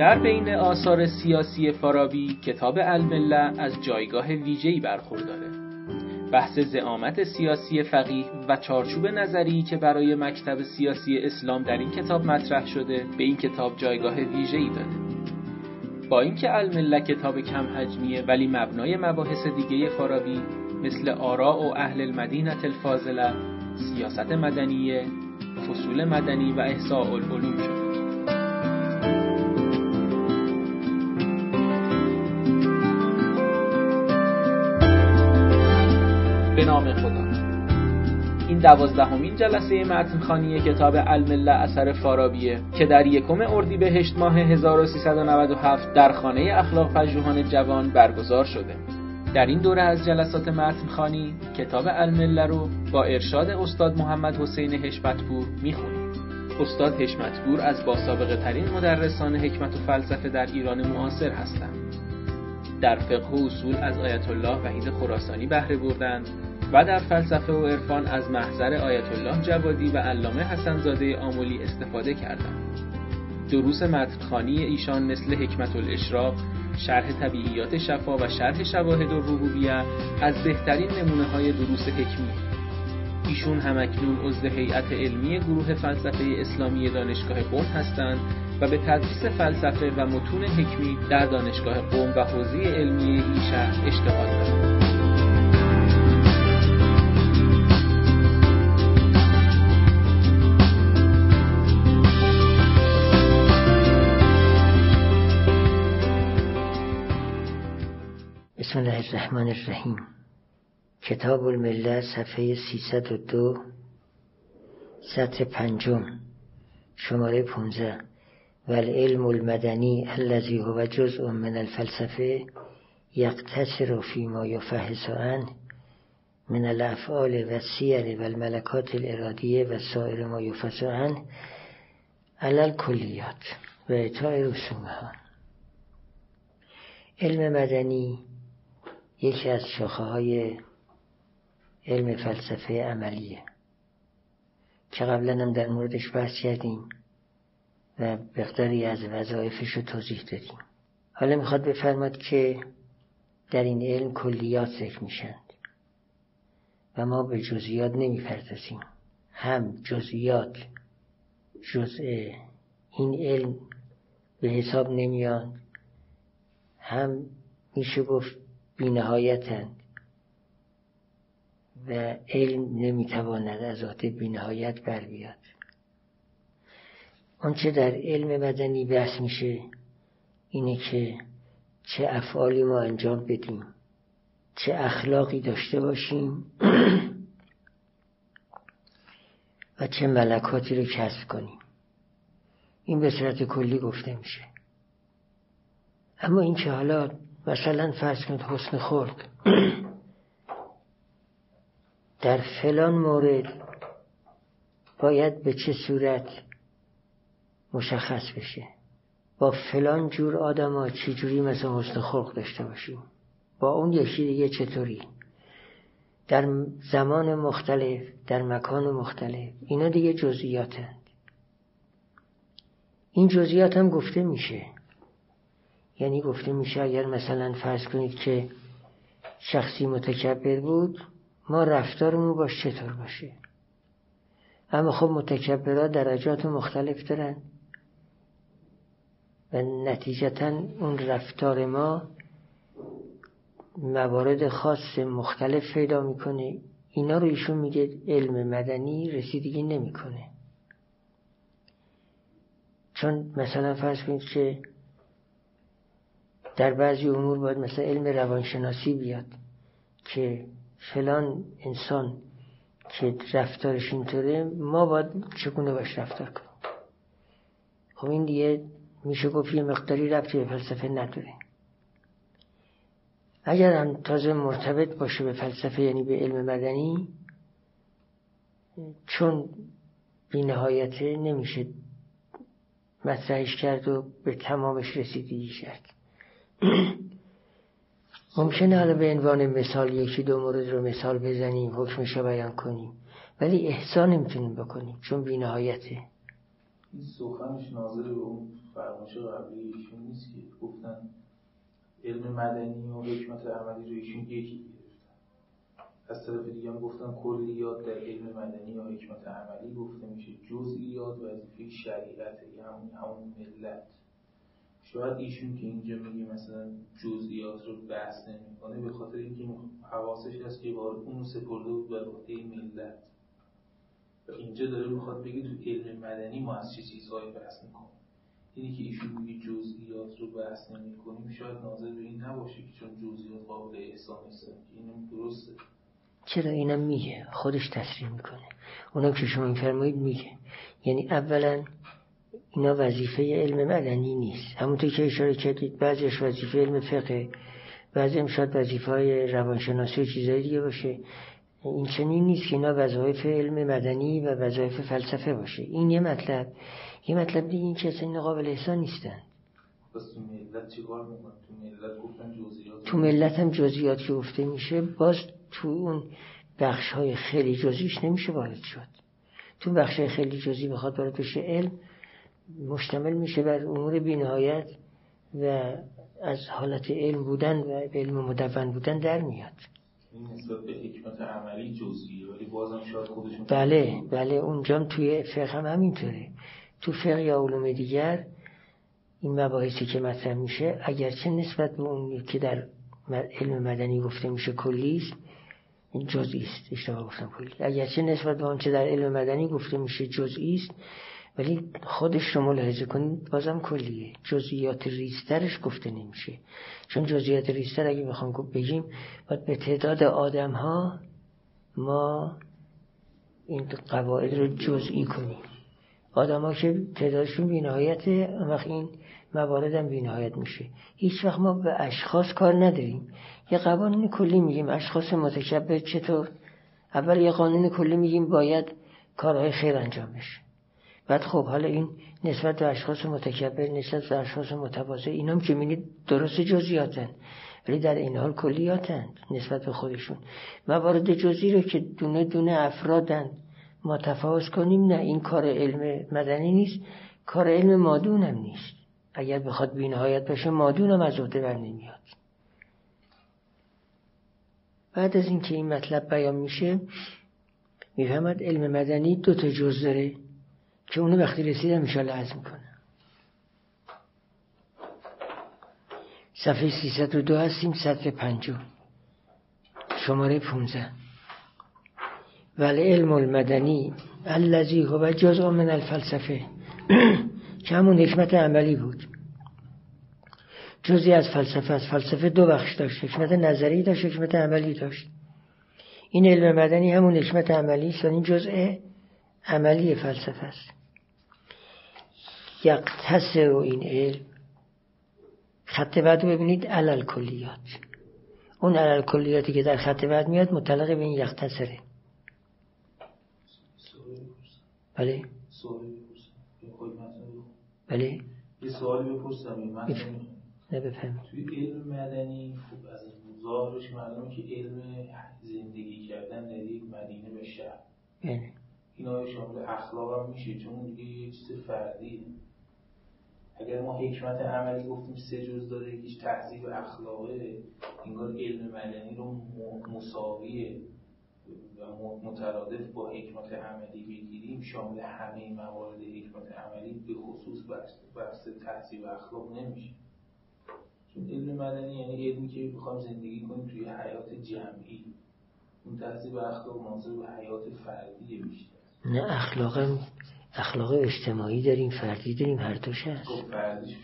در بین آثار سیاسی فارابی کتاب المله از جایگاه ویژه‌ای برخورداره. بحث زعامت سیاسی فقیه و چارچوب نظری که برای مکتب سیاسی اسلام در این کتاب مطرح شده به این کتاب جایگاه ویژه‌ای داده. با اینکه المله کتاب کم حجمیه ولی مبنای مباحث دیگه فارابی مثل آراء و اهل المدینه الفاضله سیاست مدنیه فصول مدنی و احساء العلوم شده. نام خدا. این دوازدهمین جلسه متنخانی کتاب المله اثر فارابیه که در یکم اردیبهشت ماه 1397 در خانه اخلاق پژوهان جوان برگزار شده. در این دوره از جلسات متنخانی کتاب المله رو با ارشاد استاد محمد حسین حشمتپور می‌خونیم. استاد حشمتپور از باسابقه ترین مدرسان حکمت و فلسفه در ایران معاصر هستند. در فقه و اصول از آیت الله وحید خراسانی بهره بردند و در فلسفه و عرفان از محضر آیت الله جوادی و علامه حسنزاده آمولی استفاده کردند. دروس متنخانی ایشان مثل حکمت الاشراق، شرح طبیعیات شفا و شرح شواهد الربوبیه از بهترین نمونه های دروس حکمی ایشون همکنون عضو هیئت علمی گروه فلسفه اسلامی دانشگاه قم هستند و به تدریس فلسفه و متون حکمی در دانشگاه قم و حوزه علمی این شهر اشتغال دارند. بسم الله الرحمن الرحیم کتاب المله صفحه 302 سطر پنجم شماره 15 و العلم المدنی الذي هو جزء من الفلسفه یقتصر فيما يفحص عنه من الافعال و السیر و الملکات الارادیه و سایر ما یفحص عنه علل کلیات و اعطای رسومها علم مدنی یکی از شاخه های علم فلسفه عملیه که قبلا هم در موردش بحث کردیم و بقداری از وظایفش رو توضیح دادیم. حالا می‌خواد بفرماد که در این علم کلیات ذکر میشند و ما به جزئیات نمی‌پردازیم. هم جزئیات جزء این علم به حساب نمیان هم میشه گفت بینهایتند و علم نمی‌تواند از ذات بینهایت بر بیاد. آنچه در علم مدنی بحث میشه اینه که چه افعالی ما انجام بدیم چه اخلاقی داشته باشیم و چه ملکاتی رو کسب کنیم. این به صورت کلی گفته میشه. اما این که حالا مثلا فرض کنید حسن خورد در فلان مورد باید به چه صورت مشخص بشه؟ با فلان جور آدم ها چجوری مثل حسن خلق داشته باشیم؟ با اون یکی دیگه چطوری؟ در زمان مختلف در مکان مختلف اینا دیگه جزئیاتند. این جزئیات هم گفته میشه. یعنی گفته میشه اگر مثلا فرض کنید که شخصی متکبر بود ما رفتارمون باش چطور باشه؟ اما خب متکبرها درجات مختلف دارن و نتیجتا اون رفتار ما موارد خاص مختلف پیدا می‌کنه. اینا رو ایشون میگه علم مدنی رسیدگی نمی‌کنه. چون مثلا فرض کنید که در بعضی امور باید مثلا علم روانشناسی بیاد که فلان انسان که رفتارش اینطوره ما باید چگونه باش رفتار کنیم؟ خب این دیگه میشه گفت یه مقداری ربطی به فلسفه نداره. اگر هم تازه مرتبط باشه به فلسفه یعنی به علم مدنی چون بی نهایته نمیشه مطرحش کرد و به تمامش رسیدگی کرد. ممکنه حالا به عنوان مثال یکی دو مورد رو مثال بزنیم حکمش رو بیان کنیم. ولی احسان نمی‌تونیم بکنیم چون بینهایته. این سخنش ناظر به اون فرمایش قبلی ایشون نیست که گفتن علم مدنی و حکمت عملی رو ایشون یکی گرفتن. از طرف دیگه هم گفتن کلیات در علم مدنی یا حکمت عملی گفته میشه جزئیات وظیفه شریعت همون همون ملت. شاید ایشون که اینجا میگه مثلا جزئیات رو بحث نمی‌کنه به خاطر اینکه حواسش هست که بار اون سپرده بود بر عهده ملت. اینجا داره می‌خواد بگه تو علم مدنی ما از چه چیزهایی بحث می‌کنیم؟ اینی که ایشون میگه جزئیات رو بحث نمی‌کنیم شاید ناظر به این نباشه که چون جزئیات قابل احسان که اینم درسته. چرا اینم میگه؟ خودش تصریح می‌کنه. اونم که شما میفرمایید میگه. یعنی اولا اینا وظیفه علم مدنی نیست. همونطور که اشاره کردید بعضیش وظیفه علم فقه بعضی هم شاید وظیفه های روانشناسی و چیزهای دیگه باشه. این چنین نیست که اینا وظایف علم مدنی و وظایف فلسفه باشه. این یه مطلب. یه مطلب دیگه این که اصلا قابل احسان نیستن. تو ملت تو ملت گفتن جزئیات تو ملت هم جزئیات که گفته میشه. باز تو اون بخش های خیلی جزئیش نمیشه وارد شد. تو بخش های خیلی جزئی بخواد وارد بشه علم مشتمل میشه بر امور بینهایت و از حالت علم بودن و علم مدون بودن در میاد. این نسبت به حکمت عملی جزئی ولی بازم شاید خودشون بله بله اونجام توی فقه هم همینطوره. تو فقه یا علوم دیگر این مباحثی که مطرح میشه اگرچه نسبت به اون که در علم مدنی گفته میشه کلی است جزئی است اشتباه گفتم کلی اگرچه نسبت به آنچه در علم مدنی گفته میشه جزئی است ولی خودش رو ملاحظه کنید بازم کلیه. جزئیات ریسترش گفته نمیشه. چون جزئیات ریستر اگه بخوام بگیم باید به تعداد آدم ها ما این قواعد رو جزئی کنیم. آدم ها که تعدادشون بینهایته وقت این موارد هم بینهایت میشه. هیچ وقت ما به اشخاص کار نداریم. یه قوانین کلی میگیم اشخاص متکبر چطور؟ اول یه قانون کلی میگیم باید کارهای خیر انجام بشه. بعد خب حالا این نسبت به اشخاص متکبر نسبت به اشخاص متواضع اینام که میگید درست جزئیاتن. ولی در این حال کلیاتن نسبت به خودشون. موارد جزئی رو که دونه دونه افرادن ما تفاوض کنیم نه این کار علم مدنی نیست کار علم مادون هم نیست. اگر بخواد بینهایت باشه مادون هم از عهده بر نمیاد. بعد از اینکه این مطلب بیان میشه می‌فهمد علم مدنی دو تا جز داره. که اونو وقتی رسیدم انشالله عرض می‌کنم صفحه 302 هستیم سطر پنجو شماره 15 ولی علم المدنی الذی هو جزء من الفلسفه. که همون حکمت عملی بود. جزی از فلسفه از فلسفه دو بخش داشت. حکمت نظری داشت حکمت عملی داشت. این علم مدنی همون حکمت عملی است. این جزء عملی فلسفه است. یقتصر این علم. خط بعد ببینید علل کلیات اون علل کلیاتی که در خط بعد میاد مطلق به این یقتصره. بله؟ بله؟ یه سوالی بپرسم. من نه بفهم. توی علم مدنی خوب از ظاهرش معلومه که علم زندگی کردن در یک مدینه به شهر. بله. این آیا شامل اخلاق هم میشه چون دیگه یه چیز فردی اگر ما حکمت عملی گفتیم سه جز داره یکیش تهذیب اخلاقه انگار علم مدنی رو مساویه و مترادف با حکمت عملی بگیریم شامل همه موارد حکمت عملی به خصوص بحث تحصیل اخلاق نمیشه. چون علم مدنی یعنی علمی که بخوام زندگی کنیم توی حیات جمعی. اون تحصیل اخلاق ناظر به حیات فردی بیشتر. نه اخلاق اخلاق اجتماعی داریم فردی داریم هر دوش هست فردیش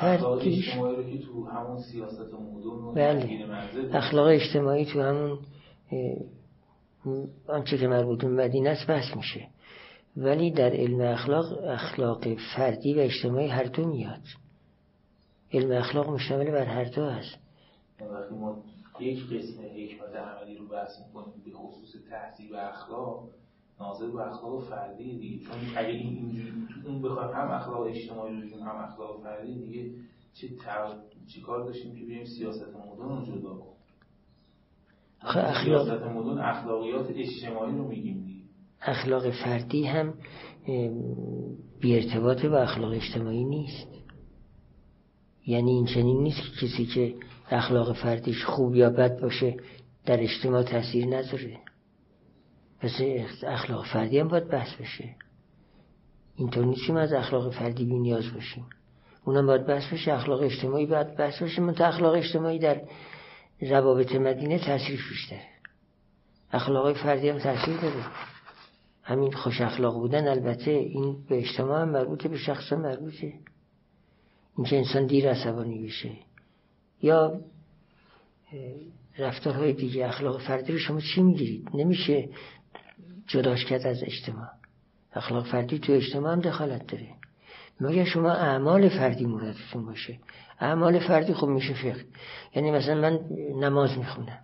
اخلاق اجتماعی تو همون سیاست مدون بله. اخلاق اجتماعی تو همون آنچه که مربوط به مدینه است بحث میشه. ولی در علم اخلاق اخلاق فردی و اجتماعی هر دو میاد. علم اخلاق مشتمل بر هر دو است. وقتی ما یک قسم حکمت عملی رو بحث می‌کنیم به خصوص و اخلاق ناظر به اخلاق فردی دیگه. چون اگه این اینجوری تو اون بخوایم هم اخلاق اجتماعی رو هم اخلاق فردی دیگه چه چی کار داشتیم که بیایم سیاست مدن رو جدا کنیم؟ اخلاق سیاست مدن اخلاقیات اجتماعی رو میگیم دیگه. اخلاق فردی هم بی ارتباط با اخلاق اجتماعی نیست. یعنی این چنین نیست که کسی که اخلاق فردیش خوب یا بد باشه در اجتماع تاثیر نذاره. پس اخلاق فردی هم باید بحث بشه. اینطور نیستیم از اخلاق فردی بی نیاز باشیم. اونم باید بحث بشه. اخلاق اجتماعی باید بحث بشه. من اخلاق اجتماعی در روابط مدینه تاثیر بیشتره. اخلاق فردی هم تاثیر داره. همین خوش اخلاق بودن البته این به اجتماع هم مربوطه به شخص مربوطه. اینکه انسان دیر عصبانی بشه. یا رفتارهای دیگه اخلاق فردی رو شما چی می‌گیرید؟ نمیشه جداش کرد از اجتماع. اخلاق فردی تو اجتماع هم دخالت داره. مگر شما اعمال فردی موردتون باشه؟ اعمال فردی خب میشه فقه. یعنی مثلا من نماز می‌خونم.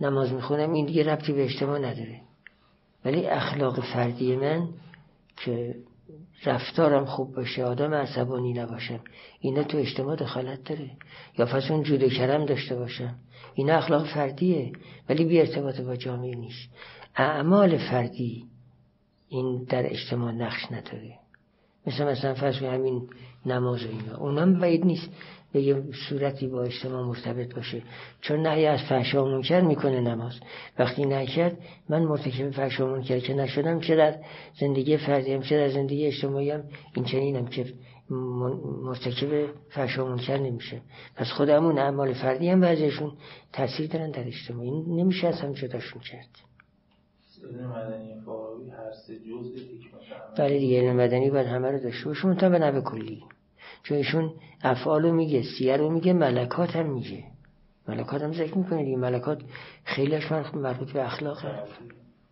نماز می‌خونم این دیگه ربطی به اجتماع نداره. ولی اخلاق فردی من که رفتارم خوب باشه آدم عصبانی نباشم اینا تو اجتماع دخالت داره. یا فصل جود کرم داشته باشم. اینا اخلاق فردیه ولی بی ارتباط با جامعه نیست. اعمال فردی این در اجتماع نقش نداره. مثل مثلا فرض همین نماز و اینا. اونم باید نیست به یه صورتی با اجتماع مرتبط باشه. چون نهی از فحشا منکر می‌کنه نماز. وقتی نکرد من مرتکب فحشا منکر که نشدم چه در زندگی فردیم چه در زندگی اجتماعی هم این چنینم که مرتکب فحشا منکر نمیشه. پس خودمون اعمال فردی هم بعضیشون تاثیر دارن در اجتماعی نمیشه از هم جداشون کرد. مدنی فاروی هر سه بله دیگه علم مدنی باید همه رو داشته باشه. تا به نوع کلی. چون ایشون افعال رو میگه سیر رو میگه ملکات هم میگه. ملکات هم ذکر می‌کنه دیگه. ملکات خیلیش مربوط به اخلاق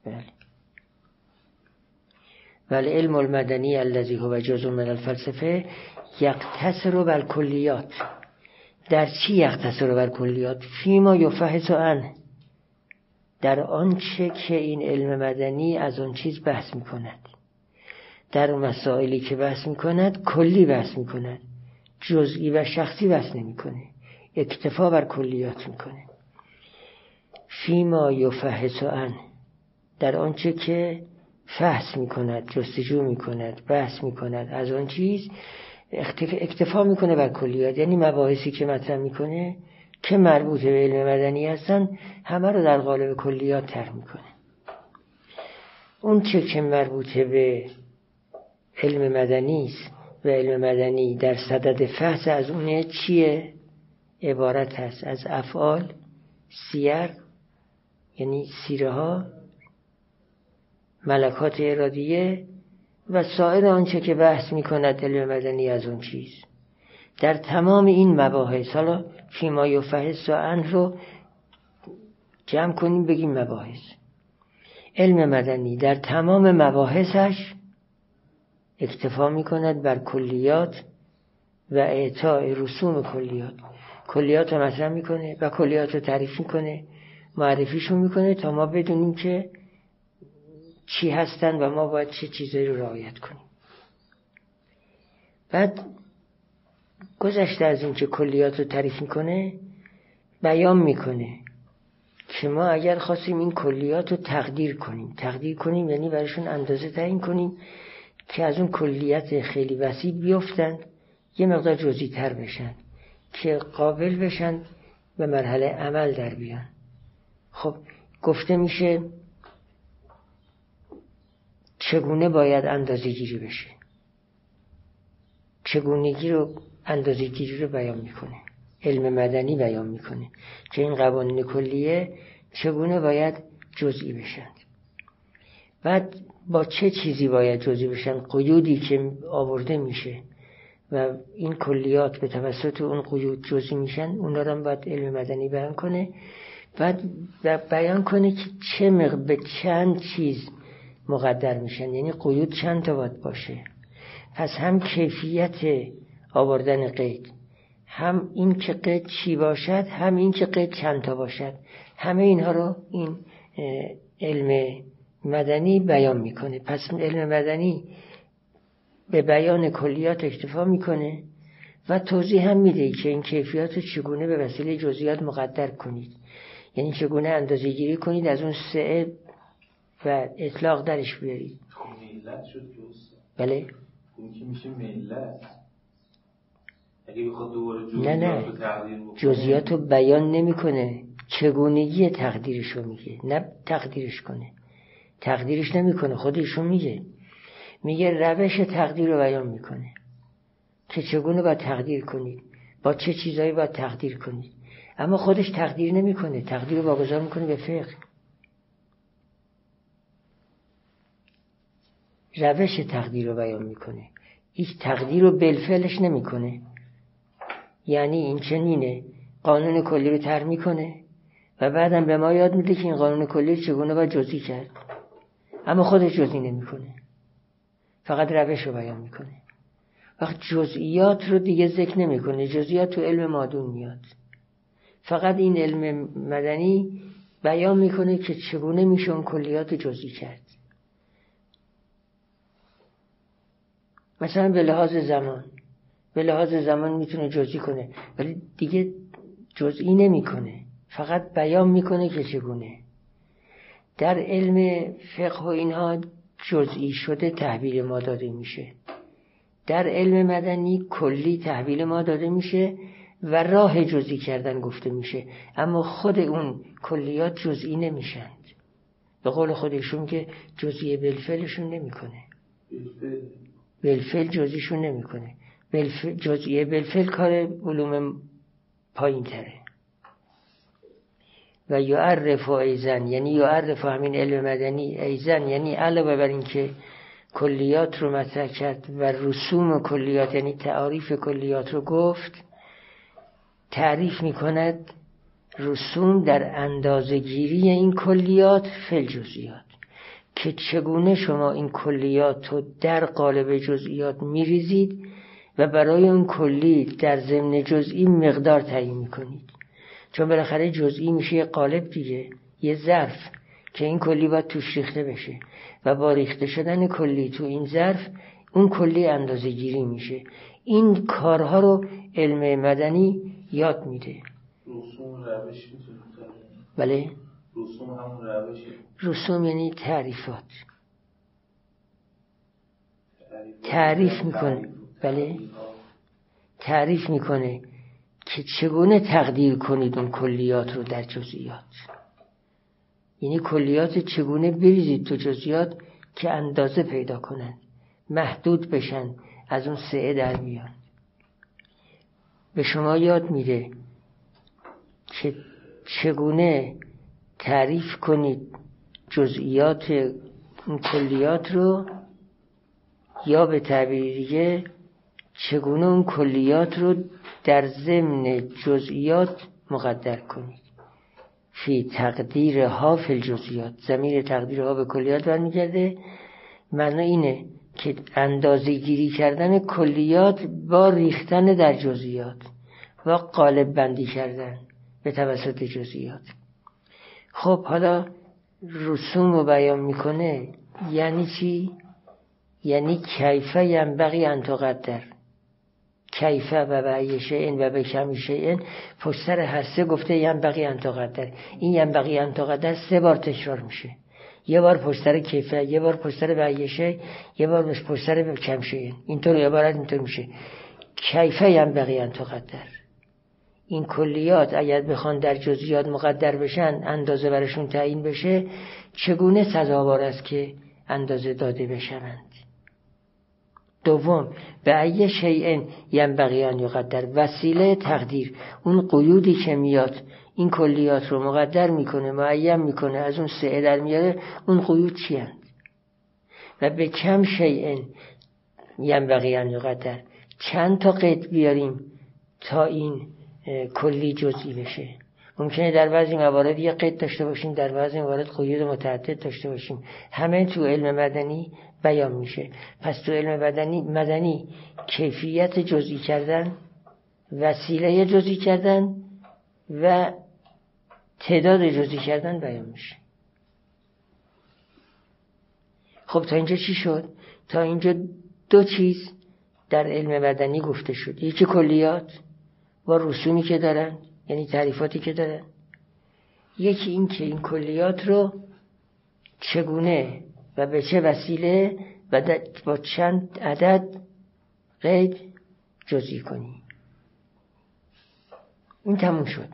بله. ولی علم المدنی الذي هو جزء من الفلسفه یقتصر بر کلیات. در چی یقتصر بر کلیات؟ فیما یفحص عنه در آنچه که این علم مدنی از آن چیز بحث می کند در مسائلی که بحث می کند کلی بحث می کند جزئی و شخصی بحث نمی کنه اکتفا بر کلیات می کنه فیما یفحص ان. در آنچه که فحص می کند جستجو می کند بحث می کند از آن چیز اکتفا می‌کنه بر کلیات. یعنی مباحثی که مطرح می‌کنه که مربوط به علم مدنی هستن همه رو در قالب کلیات تر می‌کنه. اون چه که مربوط به علم مدنی است و علم مدنی در صدد فحص از اونه چیه؟ عبارت هست از افعال سیر یعنی سیره ها ملکات ارادیه و سایر آنچه که بحث می‌کند علم مدنی از اون چیز در تمام این مباحث حالا فیما و فحص و رو جمع کنیم بگیم مباحث. علم مدنی در تمام مباحثش اکتفا می کند بر کلیات و اعطاء رسوم کلیات. کلیات رو مطرح می‌کنه و کلیات رو تعریف می‌کنه معرفیشون می‌کنه تا ما بدونیم که چی هستن و ما باید چه چیزایی رو رعایت کنیم. بعد گذشته از اینکه کلیات رو تعریف می‌کنه بیان می‌کنه که ما اگر خواستیم این کلیات رو تقدیر کنیم. تقدیر کنیم یعنی براشون اندازه تعیین کنیم که از اون کلیت خیلی وسیع بیفتن یه مقدار جزئی تر بشن که قابل بشن به مرحله عمل در بیان. خب گفته میشه چگونه باید اندازه گیری بشه؟ چگونگی رو اندازه گیری رو بیان می‌کنه. علم مدنی بیان می‌کنه که این قوانین کلیه چگونه باید جزئی بشن بعد با چه چیزی باید جزئی بشن؟ قیودی که آورده میشه و این کلیات به توسط اون قیود جزئی میشن اونا رو باید علم مدنی بیان کنه بعد بیان کنه که چه به چند چیز مقدر میشن. یعنی قیود چند تا باید باشه؟ پس هم کیفیت آوردن قید. هم این که قید چی باشد هم این که قید چند تا باشد. همه اینها رو این علم مدنی بیان می‌کنه. پس علم مدنی به بیان کلیات اکتفا می‌کنه و توضیح هم میده که این کیفیات چگونه به وسیله جزئیات مقدر کنید. یعنی چگونه اندازه گیری کنید از اون سه و اطلاق درش بیارید. ملت شد بله. اون که میشه ملت. اگه بخواد دوباره نه نه. جزئیات رو رو بیان نمی‌کنه. چگونگی تقدیرش رو میگه؟ نه تقدیرش کنه. تقدیرش نمی‌کنه خودشون میگه. میگه روش تقدیر رو بیان می‌کنه. که چگونه باید تقدیر کنید؟ با چه چیزهایی باید تقدیر کنید؟ اما خودش تقدیر نمی‌کنه. تقدیر رو واگذار می‌کنه به فقه. روش تقدیر رو بیان می‌کنه. هیچ تقدیر رو بلفلش نمی‌کنه. یعنی این چنینه. قانون کلی رو تر می‌کنه و بعدم به ما یاد میده که این قانون کلی چگونه باید جزئی کرد. اما خودش جزئی نمی‌کنه. فقط روش رو بیان می‌کنه. وقت جزئیات رو دیگه ذکر نمی‌کنه. جزئیات تو علم مادون میاد. فقط این علم مدنی بیان می‌کنه که چگونه میشه اون کلیات جزئی کرد. مثلا به لحاظ زمان. به لحاظ زمان می‌تونه جزئی کنه. ولی دیگه جزئی نمی‌کنه. فقط بیان می‌کنه که چگونه. در علم فقه و اینها جزئی شده تحویل ما داده میشه. در علم مدنی کلی تحویل ما داده میشه و راه جزئی کردن گفته میشه. اما خود اون کلیات جزئی نمیشند. به قول خودشون که جزئی بلفلشون نمی‌کنه. بلفل جزئیشون نمی‌کنه. بلفل جزئی بلفل کار علوم پایین تره و یعرف ایزن یعنی یعرف همین علم مدنی ایزن یعنی علاوه بر اینکه کلیات رو مطرح کرد و رسوم کلیات یعنی تعاریف کلیات رو گفت تعریف می کند رسوم در اندازگیری این کلیات فل جزئیات که چگونه شما این کلیات رو در قالب جزئیات میریزید و برای اون کلی در ضمن جزئی مقدار تعیین می‌کنید. چون بالاخره جزئی میشه یه قالب دیگه یه ظرف که این کلی باید توش ریخته بشه. و با ریخته شدن کلی تو این ظرف اون کلی اندازه گیری میشه. این کارها رو علم مدنی یاد میده. بله؟ رسوم همون روشه. رسوم یعنی تعریفات. تعریف می‌کنه. بله. تعریف می‌کنه که چگونه تقدیر کنید اون کلیات رو در جزئیات؟ یعنی کلیات چگونه بریزید تو جزئیات که اندازه پیدا کنن محدود بشن از اون سعه در بیان به شما یاد میده که چگونه تعریف کنید جزئیات اون کلیات رو یا به تعبیر چگونه اون کلیات رو در ضمن جزئیات مقدر کنید فی تقدیر ها فی الجزئیات. زمیر تقدیر ها به کلیات برمیگرده. معنا اینه که اندازه گیری کردن کلیات با ریختن در جزئیات و قالب بندی کردن به توسط جزئیات. خب حالا رسوم رو بیان می‌کنه. یعنی چی؟ یعنی کیفه ینبغی ان تقدر. کیفه و به شیئن و به کمی شیئن. پشت سر هر سه گفته ینبغی ان تقدر. این ینبغی ان تقدر سه بار تکرار میشه. یه بار پشت سر کیفه یه بار پشت سر به شیء یه بار پشت سر به کم شیئن. اینطور عبارت اینطور میشه. کیفه ینبغی ان تقدر. این کلیات اگر بخوان در جزئیات مقدر بشن اندازه برشون تعیین بشه چگونه سزاوار است که اندازه داده بشوند؟ دوم به ای شیء ینبغی ان یقدر. وسیله تقدیر. اون قیودی که میاد این کلیات رو مقدر می‌کنه معین می‌کنه از اون سعه در میاره. اون قیود چی؟ و به کم شیء ینبغی ان یقدر. چند تا قید بیاریم تا این کلی جزئی بشه. ممکنه در بعضی موارد یه قید داشته باشیم در بعضی موارد قیود متعدد داشته باشیم. همه تو علم مدنی بیان میشه. پس تو علم مدنی مدنی کیفیت جزئی کردن وسیله جزئی کردن و تعداد جزئی کردن بیان میشه. خب تا اینجا چی شد؟ تا اینجا دو چیز در علم مدنی گفته شد. یکی کلیات با رسومی که دارن. یعنی تعریفاتی که دارن یکی این که این کلیات رو چگونه و به چه وسیله و با چند عدد قید جزئی کنی. این تموم شد.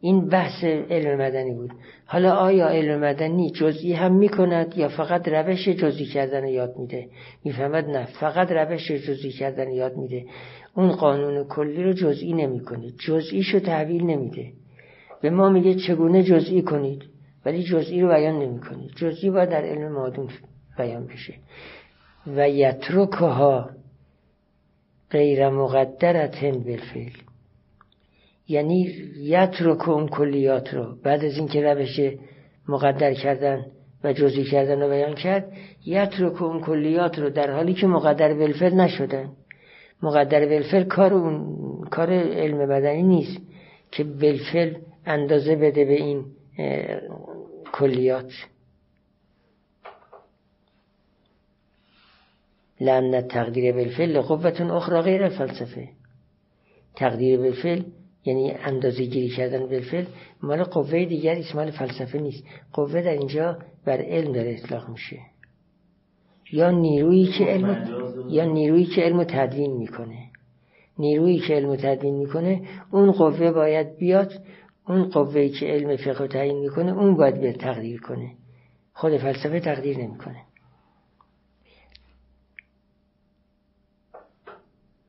این بحث علم مدنی بود. حالا آیا علم مدنی جزئی هم می‌کند یا فقط روش جزئی کردن یاد میده؟ می‌فهمد نه فقط روش جزئی کردن یاد میده. اون قانون کلی رو جزئی نمی‌کنه جزئیشو تحویل نمیده. به ما میگه چگونه جزئی کنید؟ ولی جزئی رو بیان نمی‌کنه جزئی باید در علم مادون بیان بشه. و یترکها غیر مقدرتن بالفعل. یعنی یترک اون کلیات رو بعد از اینکه روش مقدر کردن و جزئی کردن رو بیان کرد یترک اون کلیات رو در حالی که مقدر بالفعل نشدن. مقدر بالفعل کار اون کار علم بدنی نیست که بالفعل اندازه بده به این کلیات. لأن تقدیر بالفعل قوتون اخرى غیر فلسفه تقدیر بالفعل یعنی اندازه گیری کردن بالفعل مال قوه دیگر مال فلسفه نیست. قوه در اینجا بر علم داره اطلاق میشه. یا نیرویی که علم یا نیرویی که علم تدوین می‌کنه. نیرویی که علم تدوین می‌کنه اون قوه باید بیاد اون قوه که علم فقه تعیین می‌کنه اون باید بیاد تقدیر کنه. خود فلسفه تقدیر نمی‌کنه.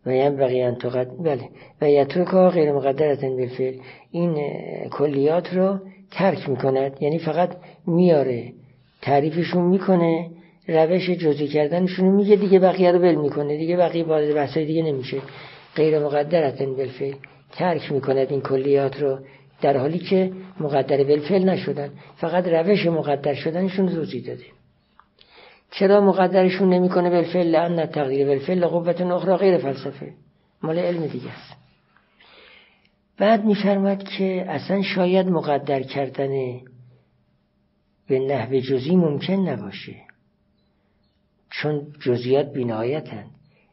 و ینبغی ان بله. و یترکها غیر مقدرتن بالفعل این کلیات رو ترک می‌کند. یعنی فقط میاره تعریفشون می‌کنه روش جزئی کردنشون میگه دیگه بقیه رو بل می‌کنه دیگه بقیه وارد بحثای دیگه نمیشه. غیر مقدرتن بالفعل ترک می‌کند این کلیات رو در حالی که مقدر بالفعل نشدن. فقط روش مقدر شدنشون توضیح داده. چرا مقدرشون نمی‌کنه بالفعل لان تقدیر بالفعل قوت اخرى غیر فلسفه. مال علم دیگه است. بعد میفرماد که اصلا شاید مقدر کردن به نحو جزی ممکن نباشه. چون جزیات بینهایتن.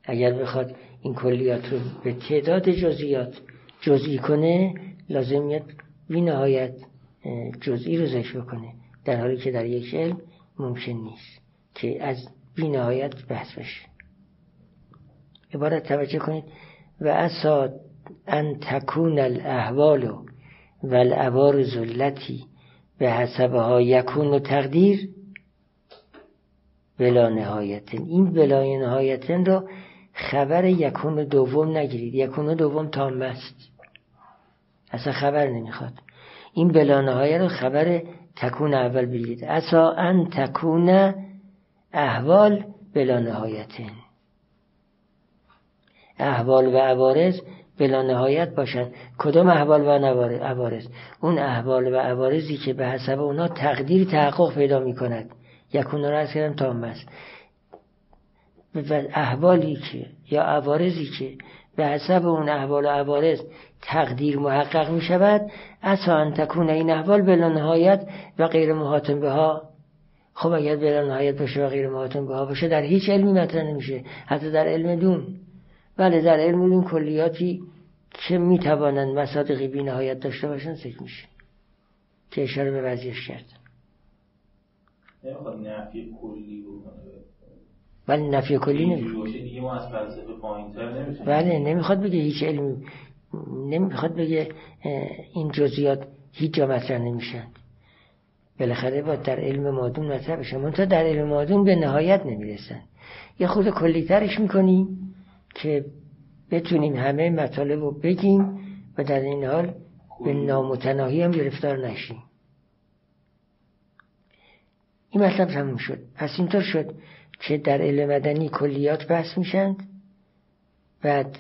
اگر بخواد این کلیات رو به تعداد جزیات جزئی کنه لازم میاد بینهایت جزئی رو ذکر کنه در حالی که در یک علم ممکن نیست که از بینهایت بحث بشه. عبارت توجه کنید. و اساد ان تکون الاحوال و الابار زلتی به حسبها یکون و تقدیر. بلا نهایتن. این بلا نهایتن رو خبر یکون دوم نگیرید. یکون دوم تام است اصلا خبر نمی‌خواد. این بلا رو خبر تکون اول بگیرید. اسا ان تکون احوال بلا نهایتن. احوال و عوارض بلا نهایت باشند کدام احوال و عوارض؟ اون احوال و عوارضی که به حسب اونا تقدیر تحقق پیدا می کند یکون را از کردم تام است و احوالی که یا عوارضی که به حسب اون احوال و عوارض تقدیر محقق می شود اصلا تکون این احوال بلا نهایت و غیر محاتم به ها خب اگر بلا نهایت باشه و غیر محاتم به ها باشه در هیچ علمی مطرح نمیشه. حتی در علم دون. بله در علم دون کلیاتی که می‌توانند مصادقی بی نهایت داشته باشن ذکر میشه که اشاره به وضعیش کرد. نمی‌خواد نفی کلی ولی نفی کلی نمی‌خواد. بله نمی‌خواد بگه هیچ علمی نمی‌خواد بگه این جزئیات هیچ جا مطرح نمیشن. بالاخره با در علم مادون مطرح بشه تا در علم مادون به نهایت نمی‌رسن. یه خود کلیترش می‌کنیم که بتونیم همه مطالب رو بگیم و در این حال به نامتناهی هم گرفتار نشیم. این مطلب تموم شد. پس اینطور شد که در علم مدنی کلیات بحث میشند بعد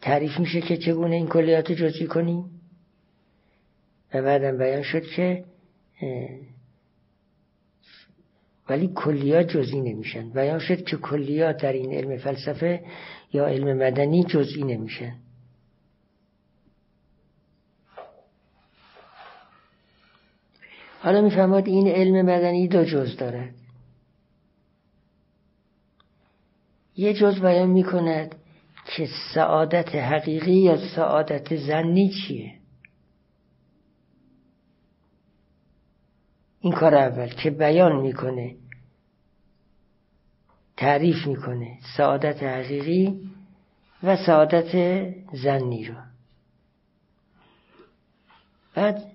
تعریف میشه که چگونه این کلیات جزئی کنیم. و بعدم بیان شد که ولی کلیات جزئی نمیشن. بیان شد که کلیات در این علم فلسفه یا علم مدنی جزئی نمیشن. حالا می‌فهمد این علم مدنی دو جز دارد یه جز بیان می‌کند که سعادت حقیقی یا سعادت زنی چیه؟ این کار اول که بیان می‌کنه تعریف می‌کنه سعادت حقیقی و سعادت زنی رو. بعد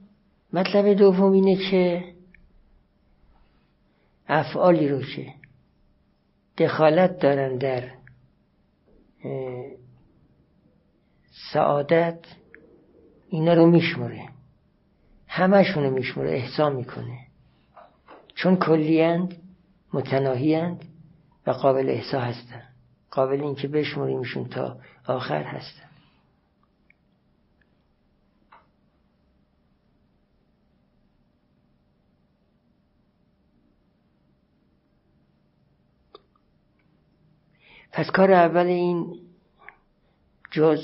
مطلب دوم اینه که افعالی رو که دخالت دارن در سعادت اینا رو میشمره همشون رو میشمره احسان می‌کنه. چون کلیند متناهیند و قابل احسا هستن. قابل اینکه بشمریمشون تا آخر هستن. پس کار اول این جز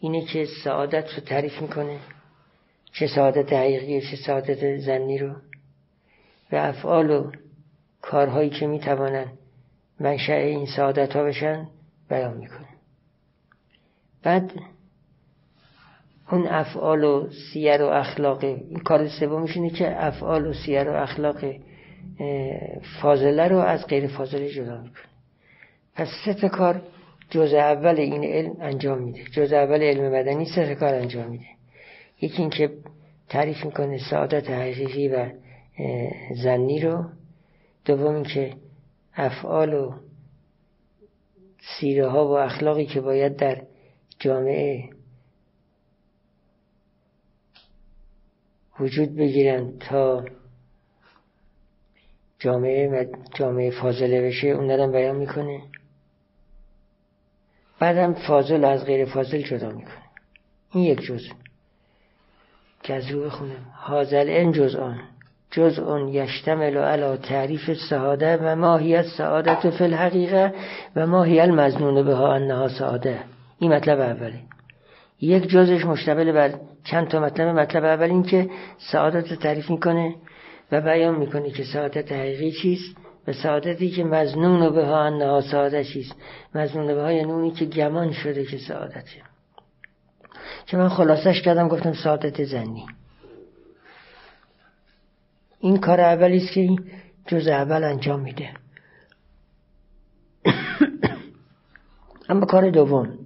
اینه که سعادت رو تعریف می‌کنه چه سعادت حقیقی چه سعادت زنی رو و افعال و کارهایی که می‌توانن منشأ این سعادت ها بشن بیان می‌کنه. بعد اون افعال و سیر و اخلاق این کار سومش اینه که افعال و سیر و اخلاق فاضله رو از غیر فاضله جدا می‌کنه. پس سه کار جزء اول این علم انجام میده. جزء اول علم مدنی سه کار انجام میده. یکی اینکه تعریف می‌کنه سعادت حقیقی و زنی رو. دوم اینکه افعال و سیره ها و اخلاقی که باید در جامعه وجود بگیرن تا جامعه جامعه فاضله بشه اون دارم بیان می‌کنه. بعدم فاضل از غیر فاضل جدا می‌کنه. این یک جزء. که از رو بخونم حاضل این جز آن. جز اون یشتمل علا تعریف سعاده و ماهیت سعادت فی الحقیقه و ماهی المزنون به ها انها سعاده. این مطلب اوله. یک جزش مشتمل بر چند تا مطلب. مطلب اول این که سعادت رو تعریف می‌کنه و بیان می‌کنه که سعادت حقیقی چیست و سعادتی که مزنون به ها انها سعاده چیست مزنون به ها یعنی اونی که گمان شده که سعادته که من خلاصش کردم گفتم سعادت زنی. این کار اولی است که جز اول انجام میده. اما کار دوم.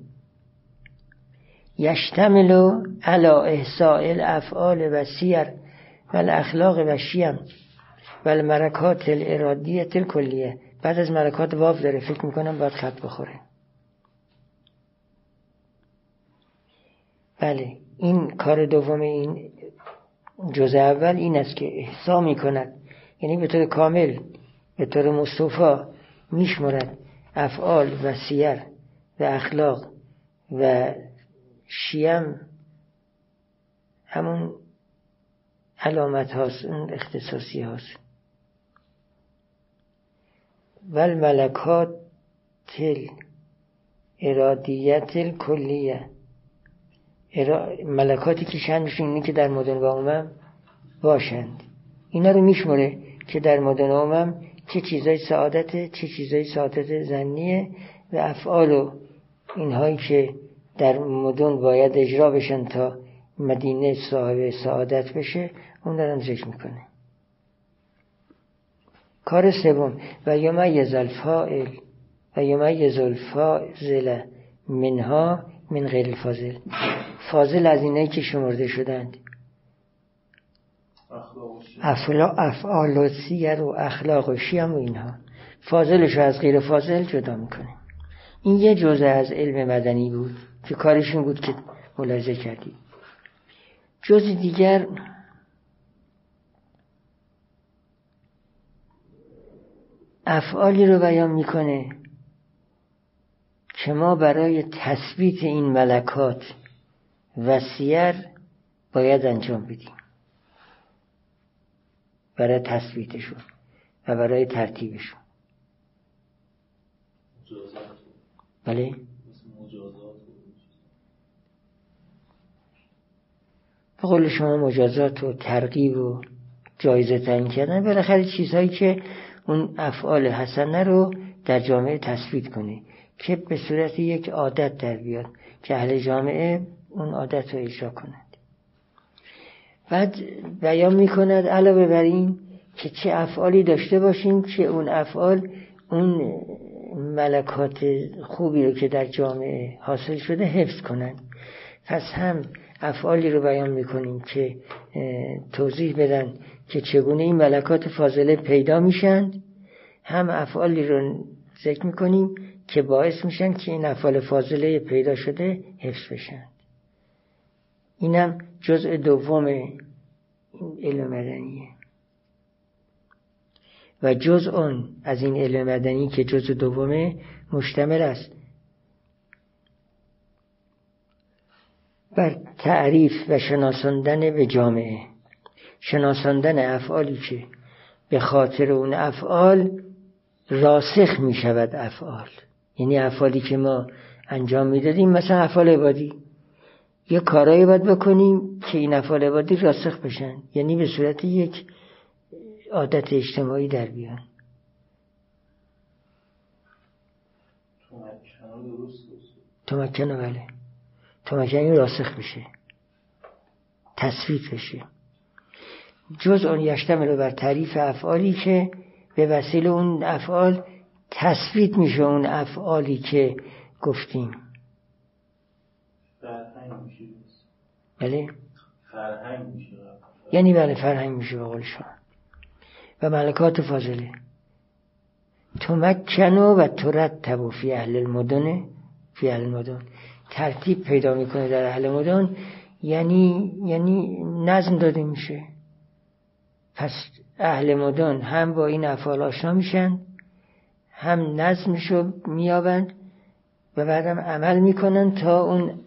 یشتمل علا احساء الافعال و سیر و الاخلاق و شیم و المرکات الارادیت الکلیه بعد از مرکات واف داره. فکر می‌کنم باید خط بخوره. بله این کار دوم این جز اول این است که احسا می کند یعنی به طور کامل به طور مصطفا میشمرد افعال و سیر و اخلاق و شیم همون علامت هاست اون اختصاصی هاست. و الملکات تل ارادیت کلیه. ملکاتی که شنشون اینه که در مدن عمم باشند. اینا رو میشمره که در مدن عمم چه چیزای سعادته چه چیزای سعادت زنیه و افعال و اینهایی که در مدن باید اجرا بشن تا مدینه صاحب سعادت بشه اون دارم ذکر می‌کنه. کار سوم و یمیز الفائل و یمیز الفاضل منها من غیر الفاضل. فاضل از اینایی که شمرده شدند. افعال و سیر و اخلاق و شیم و اینها. فاضلش از غیر فاضل جدا می‌کنه این یه جزء از علم مدنی بود که کارشون بود که ملاحظه کردید جز دیگر افعالی رو بیان می‌کنه که ما برای تثبیت این ملکات و سیر باید انجام بدیم. برای تثبیتشون و برای ترتیبشون. بله؟ به قول شما مجازات و ترغیب و جایزه تعیین کردن بالاخره چیزهایی که اون افعال حسنه رو در جامعه تثبیت کنه که به صورت یک عادت در بیاد که اهل جامعه اون عادت رو اجرا کنند. بعد بیان می‌کند علاوه بر این که چه افعالی داشته باشیم که اون افعال اون ملکات خوبی رو که در جامعه حاصل شده حفظ کنند. پس هم افعالی رو بیان می‌کنیم که توضیح بدن که چگونه این ملکات فاضله پیدا میشن. هم افعالی رو ذکر می‌کنیم که باعث میشن که این افعال فاضله پیدا شده حفظ بشن. اینم جزء دوم علم مدنیه. و جزء از این علم مدنی که جزء دومه مشتمل است. بر تعریف و شناساندن به جامعه. شناساندن افعالی که به خاطر اون افعال راسخ می شود افعال. یعنی افعالی که ما انجام می‌دادیم مثلا افعال عبادی. یه کارایی باید بکنیم که این افعال عبادی راسخ بشن. یعنی به صورت یک عادت اجتماعی در بیان. تمکنه بله. تمکنه راسخ بشه. تصویت بشه. جز اون یشتمل بر تعریف افعالی که به وسیله اون افعال تصویت میشه اون افعالی که گفتیم. بله؟ فرهنگ میشه. یعنی بله فرهنگ میشه به قول شما. و ملکات فاضله. تمکنو و ترتب فی اهل المدن فی اهل المدن. ترتیب پیدا می‌کنه در اهل مدن یعنی یعنی نظم داده میشه. پس اهل مدن هم با این افعال آشنا میشن هم نظمشو میابند و بعدم عمل می‌کنن تا اون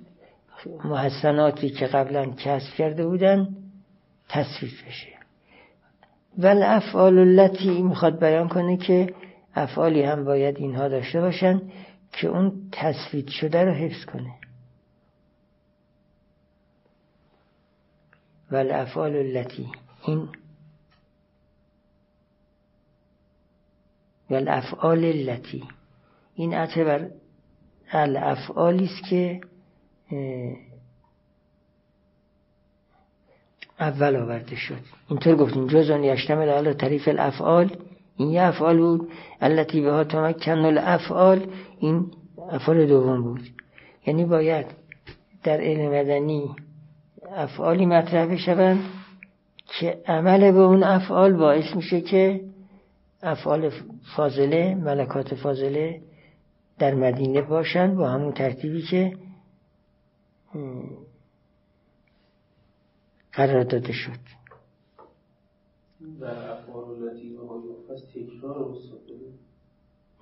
محسناتی که قبلا کسب کرده بودن تصویب بشه. ول افعال التي می‌خواد بیان کنه که افعالی هم باید اینها داشته باشن. که اون تصویت شده رو حفظ کنه. ول افعال التي این ول افعال التي این عطه بر الافعالی است که اول آورده شد. اینطور گفتیم جزون یشتمل علی طریف الافعال. این یه افعال بود التي به ها تمکن الافعال. این افعال دوم بود. یعنی باید در علم مدنی افعالی مطرح بشوند که عمل به اون افعال باعث میشه که افعال فاضله ملکات فاضله در مدینه باشند با همون ترتیبی که قرار داده شد. در افعال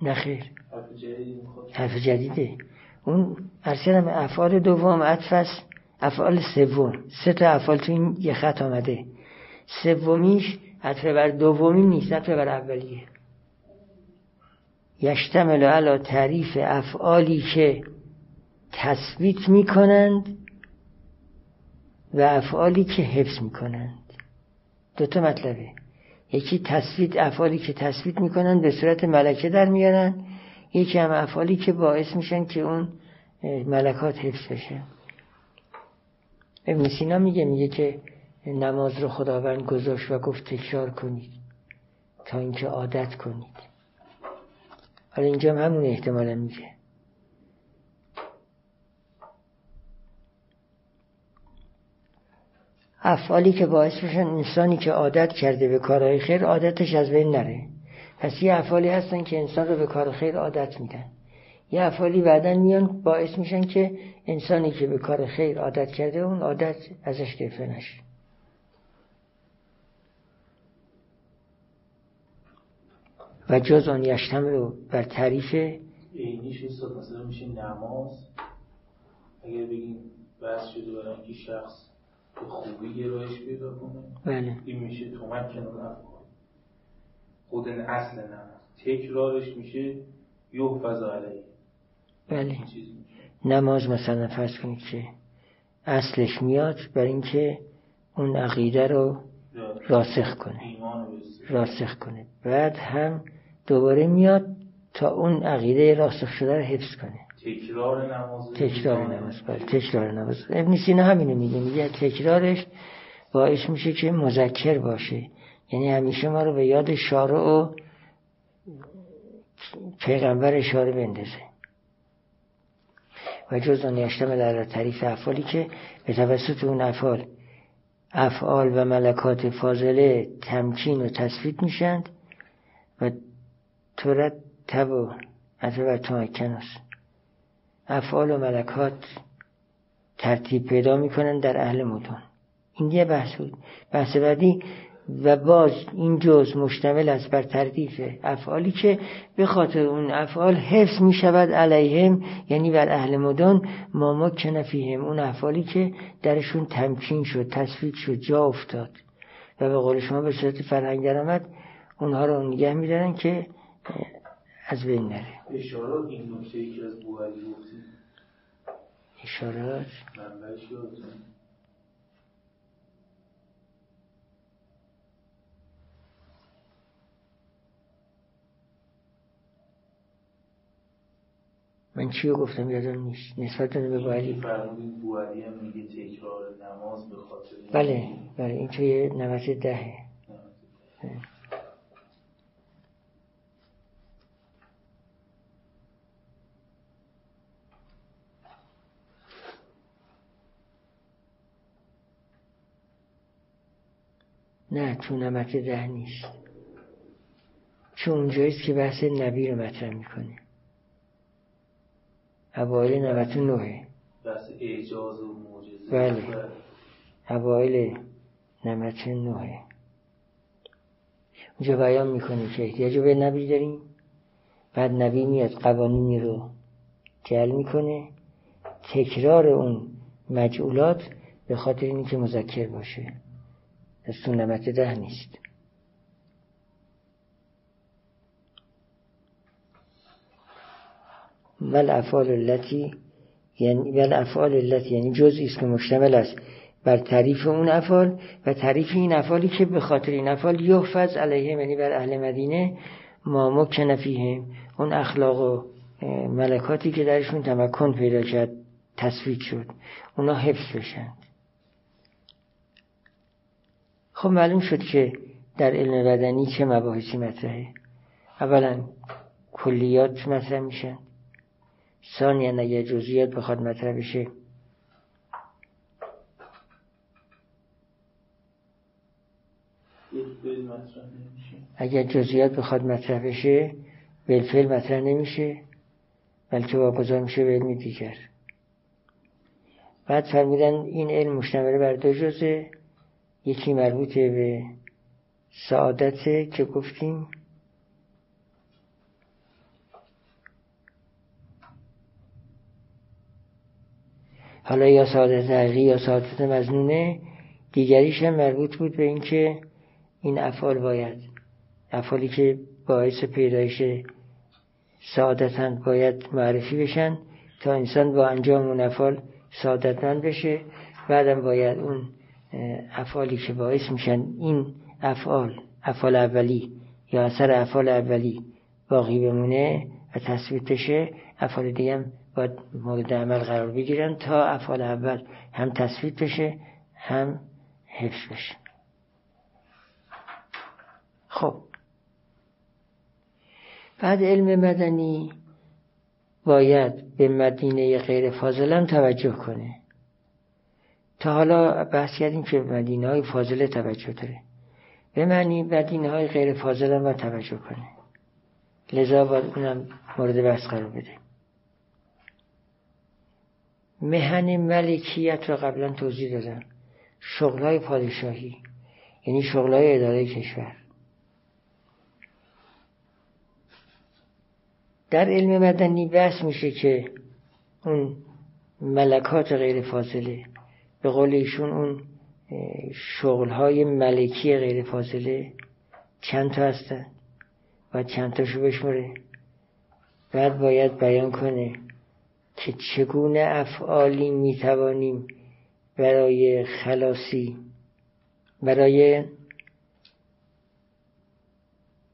نه خیر. حرف جدیده. اون ارسلم افعال دوم عطف افعال سوم. سه تا افعال تو این یه خط آمده. سومیش عطف بر دومی نیست عطف بر اولیه. یشتمل علا تعریف افعالی که تثبیت می کنند و افعالی که حفظ می کنند دوتا مطلبه. یکی تصویت افعالی که تصویت می‌کنن به صورت ملکه در میارن. یکی هم افعالی که باعث میشن که اون ملکات حفظ بشه. ابن سینا میگه میگه که نماز رو خداوند گذاشت و گفت تکرار کنید تا اینکه عادت کنید. حالا اینجا هم همون احتمالا میگه. افعالی که باعث بشن انسانی که عادت کرده به کارهای خیر عادتش از بین نره. پس یه افعالی هستن که انسان رو به کار خیر عادت میدن. یه افعالی بعدا میان باعث میشن که انسانی که به کار خیر عادت کرده اون عادت ازش گرفته نشه. و جز آن یشتم رو بر تعریف اینیش مثلا میشه نماز. اگر بگیم بحث شده برای اینکه شخص خوبی گرایش پیدا کنه؟ بله. این میشه تومک کنار خود اصل نماز تکرارش میشه یحفظ علیه. بله. نماز مثلا فرض کنید که اصلش میاد بر اینکه اون عقیده رو راسخ کنه. راسخ کنه. بعد هم دوباره میاد تا اون عقیده راسخ شده رو حفظ کنه. تکرار نماز تکرار نماز بله تکرار نماز. ابن سینا همینو میگه میگه تکرارش باعث میشه که مذکر باشه. یعنی همیشه ما رو به یاد شارع و پیغمبر اشاره بندازه. و جز آن یشتمل در تعریف افعالی که به توسط اون افعال افعال و ملکات فاضله تمکین و تصفیت میشند و تب و و است. افعال و ملکات ترتیب پیدا می‌کنن در اهل مدن این یه بحث بود. بحث بعدی و باز این جز مشتمل است بر تردیف افعالی که به خاطر اون افعال حفظ می شود علیهم یعنی بر اهل مدان ما کنفیهم اون افعالی که درشون تمکین شد تصفیق شد جا افتاد. و به قول شما به صورت فرهنگ درآمد اونها رو نگه میدارن که از بین نره. اشارات این نکته که از بوهری گفتیم. اشارات؟ من چی گفتم؟ یادم نیست. نسبت به بوعلی بوعلی هم میگه تکرار نماز به خاطر بله بله. این توی نماز دهه نه تو نمت ده نیست. چون اونجاییست که بحث نبی رو مطرح می‌کنه. اوایل نمت نوه بحث اعجاز و معجزه. بله. اوایل نمت نوه اونجا بیان می‌کنه که احتیاج به نبی داریم. بعد نبی میاد قوانینی رو جل می‌کنه. تکرار اون مجعولات به خاطر اینکه مذکر باشه. از نمت ده نیست. ول افعال التي یعنی ول افعال التي یعنی جزئی است که مشتمل است بر تعریف اون افعال و تعریف این افعالی که به خاطر این افعال یحفظ علیه یعنی بر اهل مدینه ما مکن فیهم. اون اخلاق و ملکاتی که درشون تمکن پیدا کرد تصویت شد. اونا حفظ بشن. خب معلوم شد که در علم بدنی چه مباحثی مطرحه. اولا کلیات مطرح میشن. ثانیا اگر جزئیات بخواد مطرح بشه. اگر جزئیات بخواد مطرح بشه بالفعل مطرح نمیشه. بلکه واگذار میشه به علمی دیگر. بعد فرمودن این علم مشتمل بر دو جزه یکی مربوط به سعادته که گفتیم. حالا یا سعادت حقیقی یا سعادت مزنونه دیگریش هم مربوط بود به اینکه این افعال باید افعالی که باعث پیدایش سعادتند باید معرفی بشن تا انسان با انجام اون افعال سعادتمند بشه. بعدم باید اون افعالی که باعث میشن این افعال افعال اولی یا اثر افعال اولی باقی بمونه و تصویت بشه افعال دیگه هم باید مورد عمل قرار بگیرن تا افعال اول هم تصویت بشه هم حفظ بشه. خب. بعد علم مدنی باید به مدینه غیر فاضلم توجه کنه. تا حالا بحث کردیم که مدینه های فاضله توجه داره. به معنی مدینه های غیر فاضله هم توجه کنه. لذا باید اونم مورد بحث قرار بده. مهن ملکیت رو قبلا توضیح دادم. شغلای پادشاهی یعنی شغلای اداره کشور. در علم مدنی بحث میشه که اون ملکات غیر فاضله به قول ایشون اون شغل های ملکی غیر فاصله چند تا هستن و چند تاشو بشمره بعد باید بیان کنه که چگونه افعالی می‌توانیم برای خلاصی برای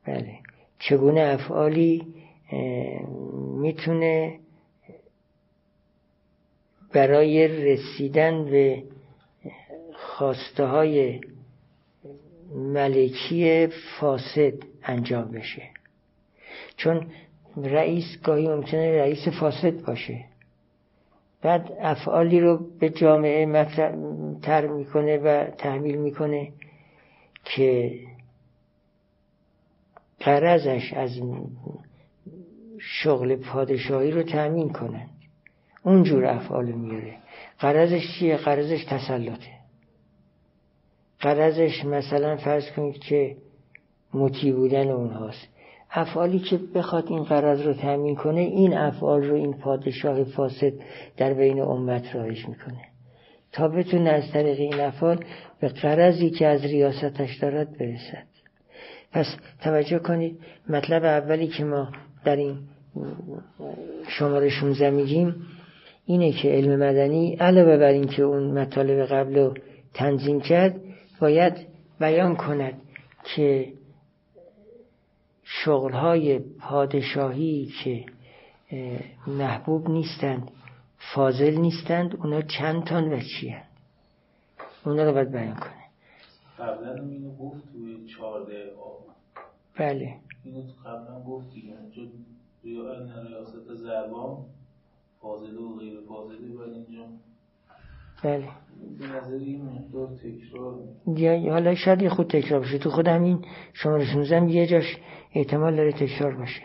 بله چگونه افعالی می‌تونه برای رسیدن به خواسته های ملکی فاسد انجام بشه. چون رئیس گاهی ممکنه رئیس فاسد باشه. بعد افعالی رو به جامعه تر می‌کنه و تحمیل می‌کنه که قرضش از شغل پادشاهی رو تأمین کنند اونجور افعال میاره. قرضش چیه؟ قرضش تسلطه. قرضش مثلا فرض کنید که مطیع بودن اونهاست. افعالی که بخواد این قرض رو تأمین کنه این افعال رو این پادشاه فاسد در بین امت رایش می‌کنه. تا بتونه از طریق این افعال به قرضی که از ریاستش دارد برسد. پس توجه کنید مطلب اولی که ما در این شماره 16 میگیم اینه که علم مدنی علاوه بر اینکه اون مطالب قبل رو تنظیم کرد باید بیان کند که شغلهای پادشاهی که محبوب نیستند فاضل نیستند اونا چند تان و چی هست اونا رو باید بیان کنه. قبلا اینو گفت توی چارده بله. اینو قبلا گفت دیگه چون ریاست زربان فاضله و غیر فاضله باید اینجا. بله. به نظر این مقدار تکرار. یا حالا شاید یه خود تکرار باشه تو خود همین شماره 16 یه جاش احتمال داره تکرار باشه.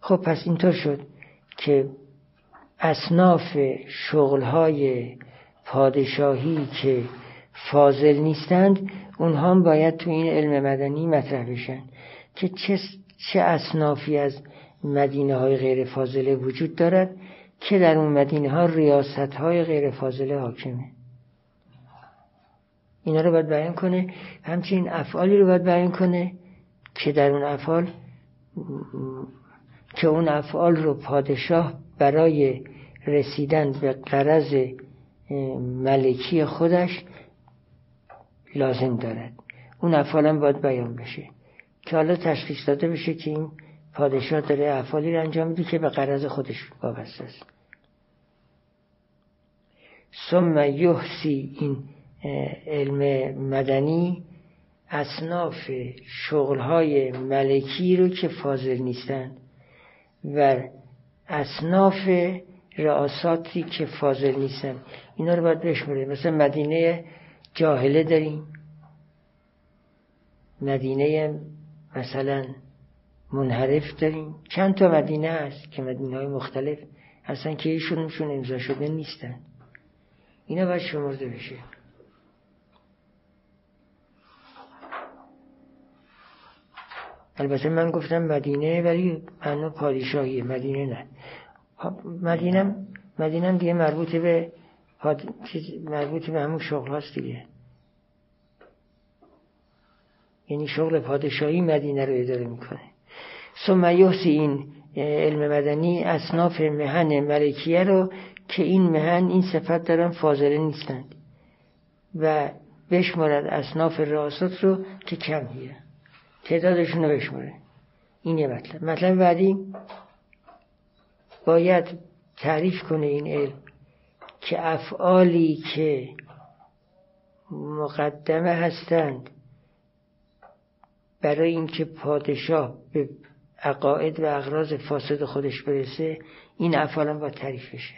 خب پس اینطور شد که اصناف شغلهای پادشاهی که فاضل نیستند اونها هم باید تو این علم مدنی مطرح بشن که چه, چه اصنافی از مدینه های غیر فاضله وجود دارد که در اون مدینه ها ریاست های غیر فاضله حاکمه. اینا رو باید بیان کنه. همچنین افعالی رو باید بیان کنه که در اون افعال که اون افعال رو پادشاه برای رسیدن به قرض ملکی خودش لازم دارد. اون افعال هم باید بیان بشه. که حالا تشخیص داده بشه که این پادشاه داره افعالی رو انجام میده که به قرض خودش وابسته است. ثم یحسی این علم مدنی اصناف شغلهای ملکی رو که فاضل نیستند و اصناف رئاساتی که فاضل نیستن اینا رو باید بشمره مثلا مدینه جاهله داریم. مدینه مثلا منحرف داریم. چند تا مدینه هست که مدینه های مختلف هستن که ایشونشون امضا شده نیستن. اینا باید شمرده بشه. البته من گفتم مدینه ولی معنا پادشاهی مدینه نه. مدینه مدینه دیگه مربوط به مربوط به همون شغل هاست دیگه. یعنی شغل پادشاهی مدینه رو اداره می‌کنه. ثم این علم مدنی اصناف مهن ملکیه رو که این مهن این صفت دارن فاضله نیستند و بشمارد اصناف راسط رو که کم هیه تعدادشون رو بشماره این یه مطلب مطلب بعدی باید تعریف کنه این علم که افعالی که مقدمه هستند برای اینکه پادشاه به عقاید و اغراض فاسد خودش برسه این افعال هم با تعریف بشه.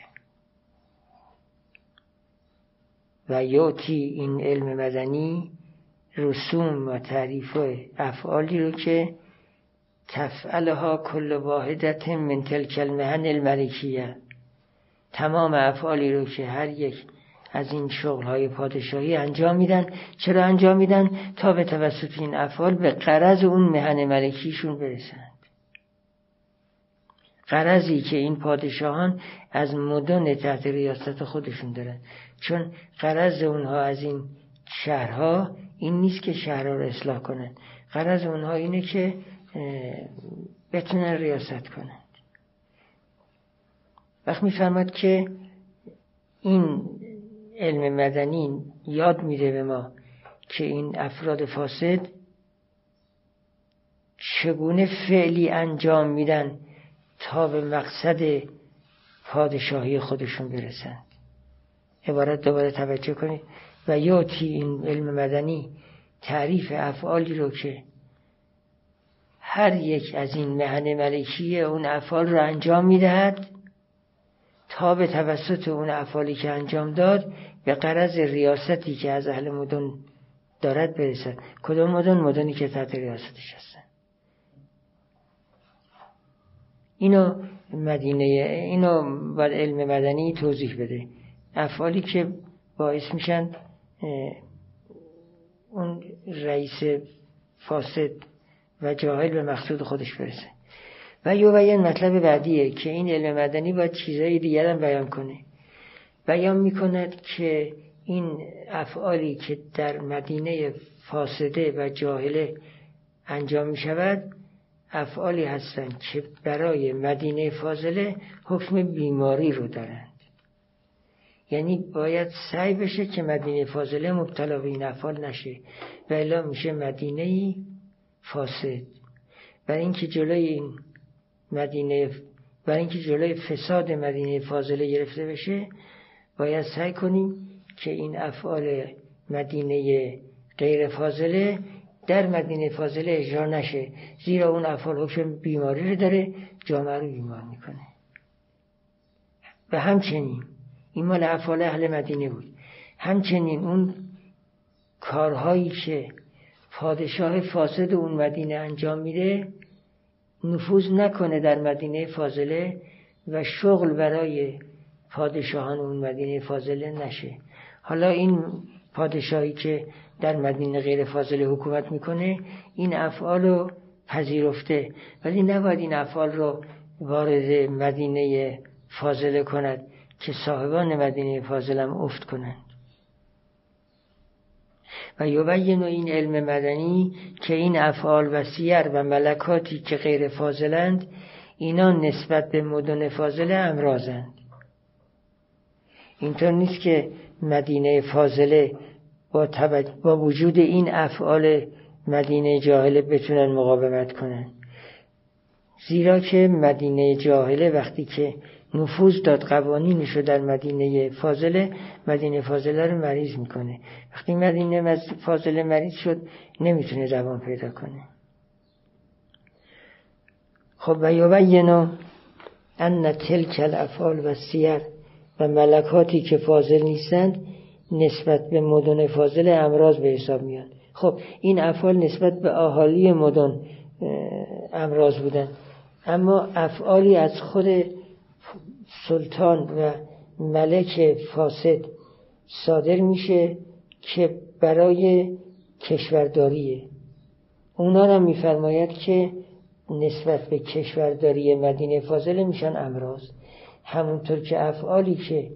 و یاتی این علم مدنی رسوم و تعریف افعالی رو که تفعلها کل واحدت من تلک المهن الملکیه. تمام افعالی رو که هر یک از این شغل های پادشاهی انجام میدن. چرا انجام میدن؟ تا به توسط این افعال به قرض اون مهن ملکیشون برسند قرضی که این پادشاهان از مدن تحت ریاست خودشون دارن. چون قرض اونها از این شهرها این نیست که شهرها رو اصلاح کنند قرض اونها اینه که بتونن ریاست کنند وقت میفرماد که این علم مدنی یاد میده به ما که این افراد فاسد چگونه فعلی انجام میدن. تا به مقصد پادشاهی خودشون برسن. عبارت دوباره توجه کنید. و یاتی این علم مدنی تعریف افعالی رو که هر یک از این مهن ملکی اون افعال رو انجام می‌دهد تا به توسط اون افعالی که انجام داد به قرض ریاستی که از اهل مدن دارد برسد. کدوم مدن؟ مدنی که تحت ریاستش هستن. اینو مدینه اینو باید علم مدنی توضیح بده. افعالی که باعث میشن اون رئیس فاسد و جاهل به مقصود خودش برسه. و یه مطلب بعدیه که این علم مدنی باید چیزهای دیگر هم بیان کنه. بیان می‌کند که این افعالی که در مدینه فاسده و جاهله انجام می شود افعالی هستند که برای مدینه فاضله حکم بیماری رو دارند. یعنی باید سعی بشه که مدینه فاضله مبتلا به این افعال نشه و الا میشه مدینه فاسد. برای اینکه جلوی این مدینه برای اینکه جلوی فساد مدینه فاضله گرفته بشه باید سعی کنیم که این افعال مدینه غیر فاضله در مدینه فاضله اجرا نشه. زیرا اون افعال حکم بیماری رو داره جامعه رو بیمار می‌کنه. و همچنین این مال افعال اهل مدینه بود. همچنین اون کارهایی که پادشاه فاسد اون مدینه انجام میده نفوذ نکنه در مدینه فاضله و شغل برای پادشاهان اون مدینه فاضله نشه. حالا این پادشاهی که در مدینه غیر فاضله حکومت می‌کنه این افعال رو پذیرفته. ولی نباید این افعال رو وارد مدینه فاضله کند که صاحبان مدینه فاضله هم افت کنند. و یبین این علم مدنی که این افعال و سیر و ملکاتی که غیر فاضلند اینا نسبت به مدن فاضله امرازند اینطور نیست که مدینه فاضله با, با وجود این افعال مدینه جاهله بتونن مقاومت کنن. زیرا که مدینه جاهله وقتی که نفوذ داد قوانینش در مدینه فاضله مدینه فاضله رو مریض می‌کنه. وقتی مدینه فاضله مریض شد نمی‌تونه دوام پیدا کنه. خب و یبینو ان تلک الافعال و سیر و ملکاتی که فاضل نیستند نسبت به مدن فاضل امراض به حساب میاد. خب این افعال نسبت به اهالی مدن امراض بودن. اما افعالی از خود سلطان و ملک فاسد صادر میشه که برای کشورداریه. اونا را میفرماید که نسبت به کشورداری مدینه فاضله میشن امراض. همونطور که افعالی که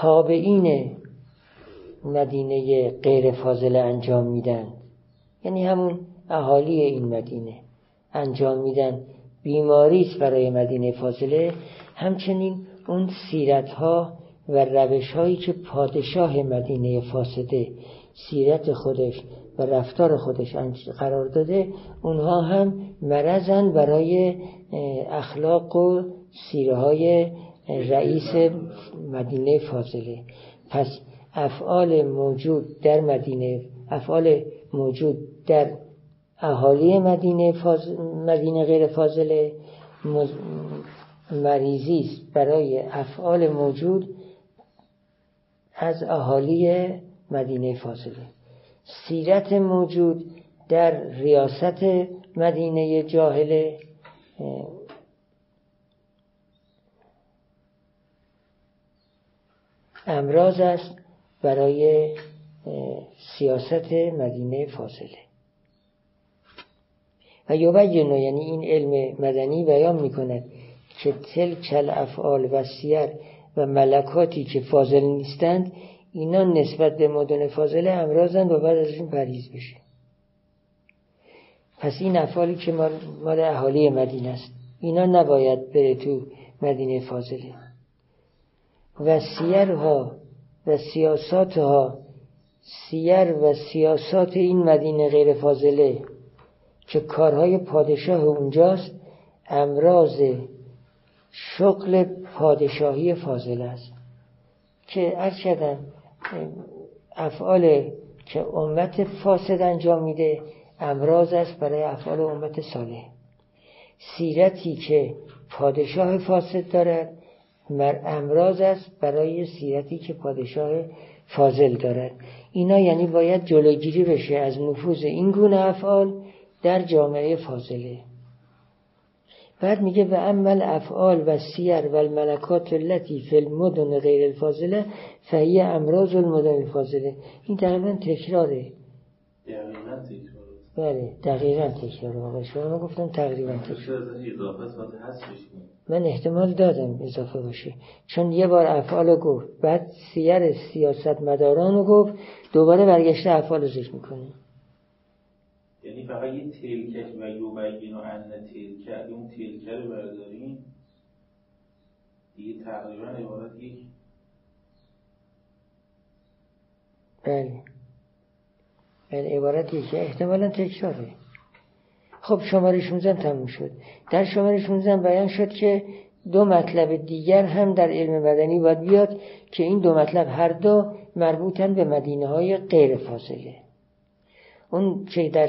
تابعین مدینه غیر فاضله انجام میدن. یعنی همون اهالی این مدینه انجام میدن. بیماری است برای مدینه فاضله همچنین اون سیرت ها و روش هایی که پادشاه مدینه فاسده سیرت خودش و رفتار خودش قرار داده اونها هم مرزن برای اخلاق و سیره های رئیس مدینه فاضله. پس افعال موجود در مدینه افعال موجود در اهالی مدینه, فاز... مدینه غیر فاضله مریضی است برای افعال موجود از اهالی مدینه فاضله. سیرت موجود در ریاست مدینه جاهله امراض است برای سیاست مدینه فاصله. و یبین یعنی این علم مدنی بیان می کند که تلک افعال و سیر و ملکاتی که فاضل نیستند اینا نسبت به مدن فاضله امراضند و بعد ازشون پریز بشه. پس این افعالی که مال اهالی مدینه است اینا نباید بره تو مدینه فاضله. و سیرها و سیاساتها سیر و سیاسات این مدینه غیر فاضله که کارهای پادشاه اونجاست امراض شغل پادشاهی فاضل است. که عرض کردم افعال که امت فاسد انجام میده امراض است برای افعال امت صالح. سیرتی که پادشاه فاسد دارد مر امراض است برای سیرتی که پادشاه فاضل دارد. اینا یعنی باید جلوگیری بشه از نفوذ این گونه افعال در جامعه فاضله. بعد میگه و عمل افعال و سیر و الملکات التي فی المدن غیر الفاضله فهی امراض المدن الفاضله این تقریبا تکراره. بله دقیقا تکرار آقای شما گفتم تقریبا تکرار من احتمال دادم اضافه باشه. چون یه بار افعال گفت بعد سیر سیاست مداران رو گفت دوباره برگشته افعال رو ذکر می‌کنه. یعنی فقط یه تلکش و یوبین و ان تلکه اون تلکه رو برداریم؟ دیگه تقریبا عبارت یک. بله. بله عبارت یکی. احتمالا تکراره. خب شماره 16 تموم شد. در شماره 16 بیان شد که دو مطلب دیگر هم در علم مدنی باید بیاد که این دو مطلب هر دو مربوطن به مدینه های غیر فاصله اون که در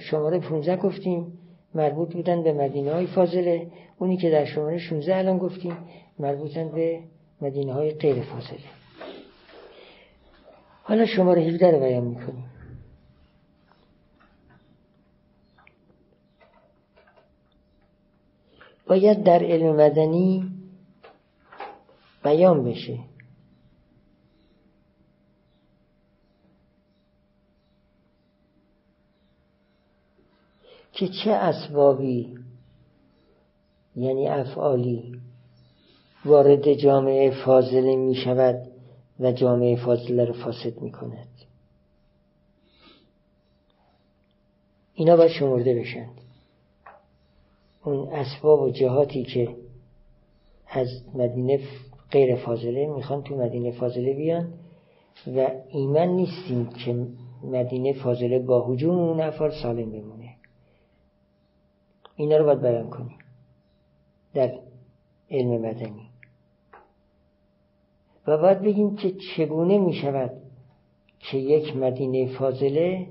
شماره 15 گفتیم مربوط بودن به مدینه های فاضله. اونی که در شماره 16 الان گفتیم مربوطن به مدینه های غیر فاضله حالا شماره 17 رو بیان می‌کنیم. باید در علم مدنی بیان بشه. که چه اسبابی یعنی افعالی وارد جامعه فاضله می شود و جامعه فاضله رو فاسد می کند اینا باید شمرده بشند. اون اسباب و جهاتی که از مدینه غیر فاضله می‌خوان تو مدینه فاضله بیان و ایمن نیستیم که مدینه فاضله با حجوم اون افعال سالم بمونه. اینا رو باید بیان کنیم در علم مدنی. و باید بگیم که چگونه می شود که یک مدینه فاضله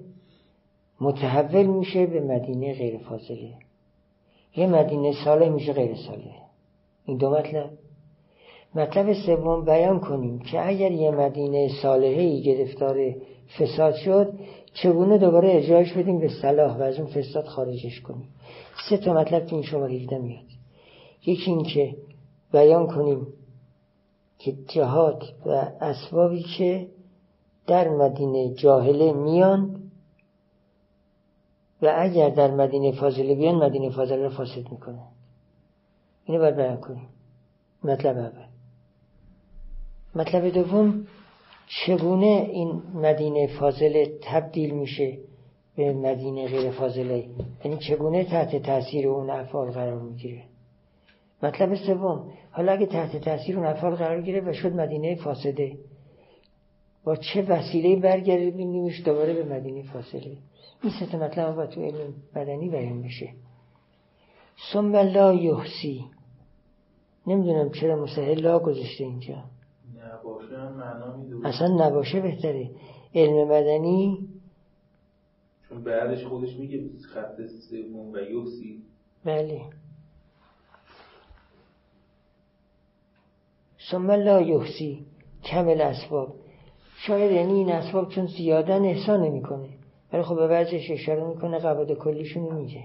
متحول میشه به مدینه غیر فاضله. یه مدینه ساله میشه غیر ساله. این دو مطلب. مطلب سوم بیان کنیم که اگر یه مدینه صالحه گرفتار فساد شد چگونه دوباره اجرایش بدیم به صلاح و از اون فساد خارجش کنیم؟ سه تا مطلب تو این شما دیده میاد. یکی این که بیان کنیم که جهاد و اسبابی که در مدینه جاهله میان و اگر در مدینه فاضله بیان مدینه فاضله رو فاسد می‌کنه. اینو باید بیان کنیم. مطلب اول. مطلب دوم چگونه این مدینه فاضله تبدیل میشه به مدینه غیر فاضله؟ یعنی چگونه تحت تاثیر اون افعال قرار می‌گیره؟ مطلب سوم حالا اگه تحت تاثیر اون افعال قرار گیره و شد مدینه فاسده با چه وسیله برگردیمش دوباره به مدینه فاصله این سه مطلب با تو علم بدنی بیان بشه. ثم لا یحسی. نمی‌دونم چرا مسهل لا گذاشته اینجا. نباشه اصلا نباشه بهتره. علم مدنی چون بعدش خودش میگه خط سوم و یحسی. بله. ثم لا یحسی. کمل اسباب. شاید یعنی این اسباب چون زیادن احسان نمی‌کنه. ولی خب به بعضش اشاره می‌کنه قبض کلیشونو میگه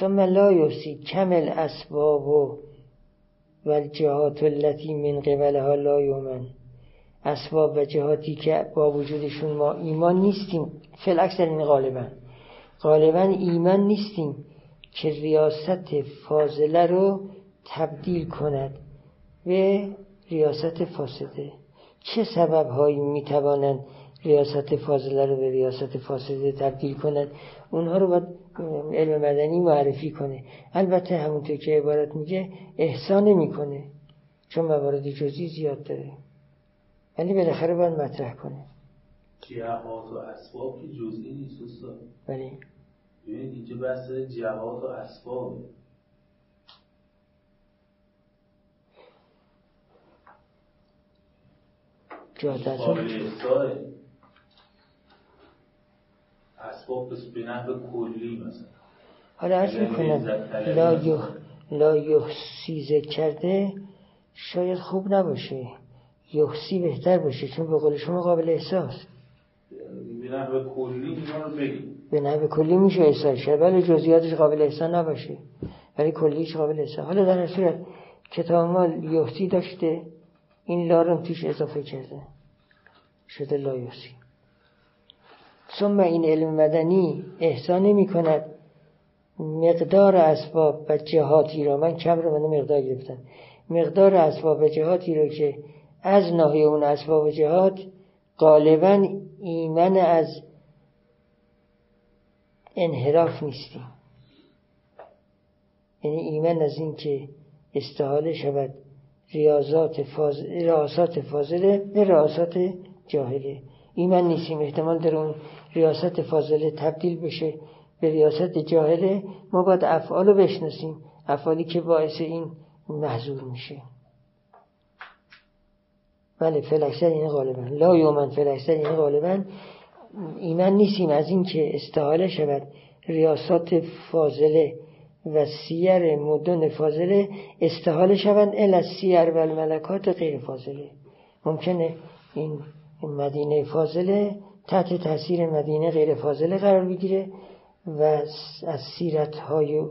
ثم لا یحسی کمل اسباب و و جهات من قبلها لا یومن اسباب و جهاتی که با وجودشون ما ایمان نیستیم. فل اکثر این غالبا. غالبا ایمان نیستیم که ریاست فاضله رو تبدیل کند به ریاست فاسده. چه سبب هایی می توانند ریاست فاضله رو به ریاست فاسده تبدیل کنند اونها رو باید علم مدنی معرفی کنه. البته همونطور که عبارت میگه احسان می‌کنه چون موارد جزئی زیاد داره. ولی بالاخره باید مطرح کنه. جهات و اسباب که جزئی نیست استاد. ولی ببینید اینجا بحث جهات و اسباب جهات اسباب. به نحو کلی مثلا. حالا عرض می‌کنم لا, یح... لا یحسی کرده شاید خوب نباشه. یحسی بهتر باشه چون به قول شما قابل احساس. به نحو کلی رو بگیم. به نحو کلی میشه احساس شد ولی جزئیاتش قابل احساس نباشه. ولی کلیش قابل احساس. حالا در صورت کتاب ما یحسی داشته این لارم توش اضافه کرده. شده لا یحسی ثم این علم مدنی احسان نمی کند مقدار اسباب و جهاتی را من کم رو من مقدار گرفتم مقدار اسباب و جهاتی رو که از ناحیه اون اسباب و جهات غالبا ایمن از انحراف نیستیم یعنی ایمن از این که استحاله شود. ریاضات فاضل ریاضات فاضله به ریاضات جاهله. ایمن نیستیم. احتمال در اون ریاست فاضله تبدیل بشه به ریاست جاهله. ما باید افعال رو بشناسیم. افعالی که باعث این محضور میشه. بله فلکسر این غالبا. لا یومن فلکسر این غالبا ایمن نیستیم. از این که استحاله شود ریاست فاضله و سیر مدن فاضله استحاله شوند ال سیر و الملکات غیر فاضله. ممکنه این مدینه فاضله تحت تاثیر مدینه غیر فاضله قرار بگیره و از سیرت های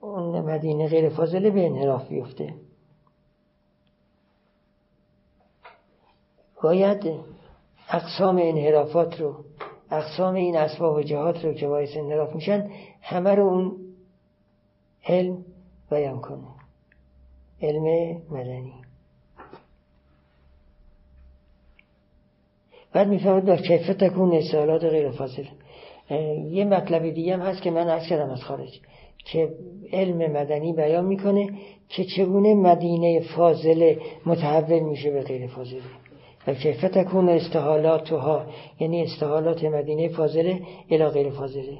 اون مدینه غیر فاضله به انحراف بیفته باید اقسام انحرافات رو اقسام این اسباب و جهات رو که باعث انحراف میشن همه رو اون علم بیان کنه. علم مدنی. بعد می‌فهمد در کیفت تکون استعالات غیر فاصل یه مطلب دیگه هم هست که من از کردم از خارج که علم مدنی بیان می‌کنه که چگونه مدینه فاضله متحول میشه به غیر فاضله و کیف تکون استحالاتها یعنی استحالات مدینه فاضله الى غیر فاضله.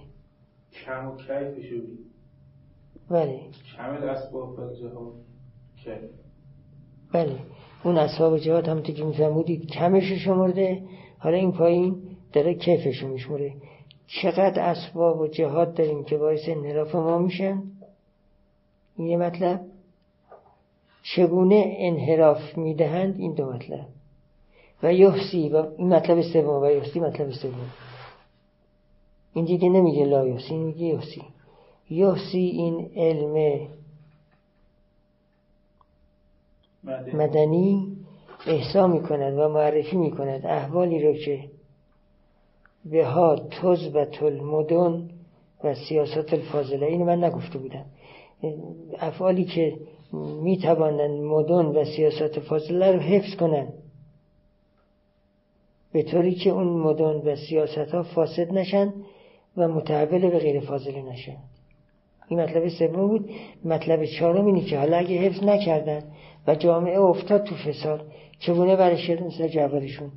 کم و کیفشو بله. کمل اسباب و جهات بله. اون اسباب جهات هم که میفهمودید کمش شمرده. حالا این پایین داره کیفش رو میشمره چقدر اسباب و جهات داریم که باعث انحراف ما میشن؟ این یه مطلب. چگونه انحراف می‌دهند؟ این دو مطلب. و یحسی و این مطلب سوم و یحسی مطلب سوم. این دیگه نمیگه لا یحسی این میگه یحسی. یحسی این علم مدنی احسا می کند و معرفی می کند احوالی رو که به ها تزبت المدن و سیاست الفاضله اینو من نگفته بودم. افعالی که می توانند مدن و سیاست فاضله رو حفظ کنند به طوری که اون مدن و سیاست ها فاسد نشن و متحول به غیر فاضله نشن. این مطلب سوم بود مطلب چهارم اینه که حالا اگه حفظ نکردن و جامعه افتاد تو فساد چگونه برش مثل جوالشون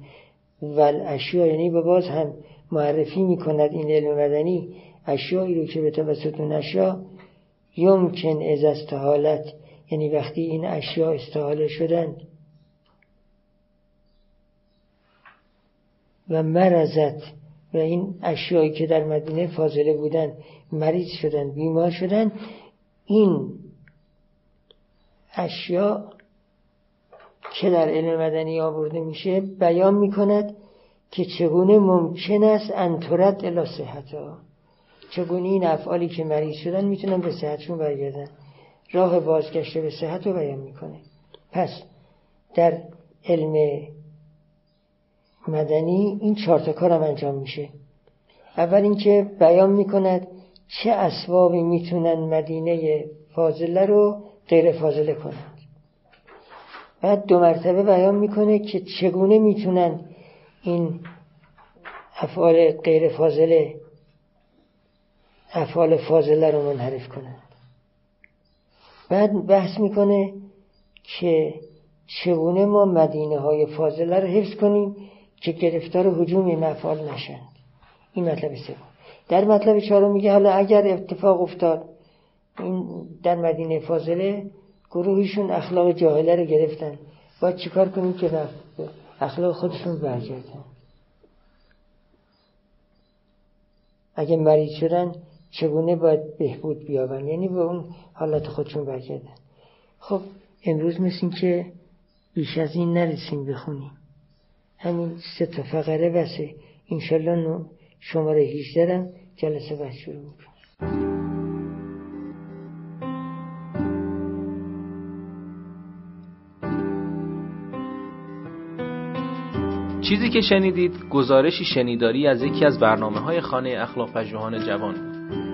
و اشیا یعنی به باز هم معرفی می‌کند این علم مدنی اشیایی رو که به توسط اون اشیا یمکن از استحالت یعنی وقتی این اشیا استحاله شدند. و مرزت و این اشیایی که در مدینه فاضله بودن مریض شدن بیمار شدن این اشیا که در علم مدنی آورده میشه بیان می‌کند که چگونه ممکن است انتورت الا صحت ها چگونه این افعالی که مریض شدن می‌تونن به صحتشون برگردن. راه بازگشت به صحت رو بیان می‌کنه. پس در علم مدنی این چهار کارم انجام میشه. اول اینکه بیان می‌کند چه اسبابی می‌تونن مدینه فاضله رو غیر فاضله کنند. بعد دو مرتبه بیان می‌کنه که چگونه می‌تونن این افعال غیر فاضله افعال فاضله رو منحرف کنند. بعد بحث می‌کنه که چگونه ما مدینه های فاضله رو حفظ کنیم که گرفتار حجوم این افعال نشند این مطلب سوم. در مطلب چهارم میگه حالا اگر اتفاق افتاد این در مدینه فاضله گروهشون اخلاق جاهله رو گرفتن. باید چیکار کنیم که اخلاق خودشون برگردن اگه مریض شدن چگونه باید بهبود بیابن؟ یعنی به اون حالت خودشون برگردن خب امروز مثل که بیش از این نرسیم بخونیم. همین سه تا فقره بسه. انشالله شماره 18 جلسه بعد شروع می‌کنم. چیزی که شنیدید گزارشی شنیداری از یکی از برنامه های خانه اخلاق پژوهان جوان.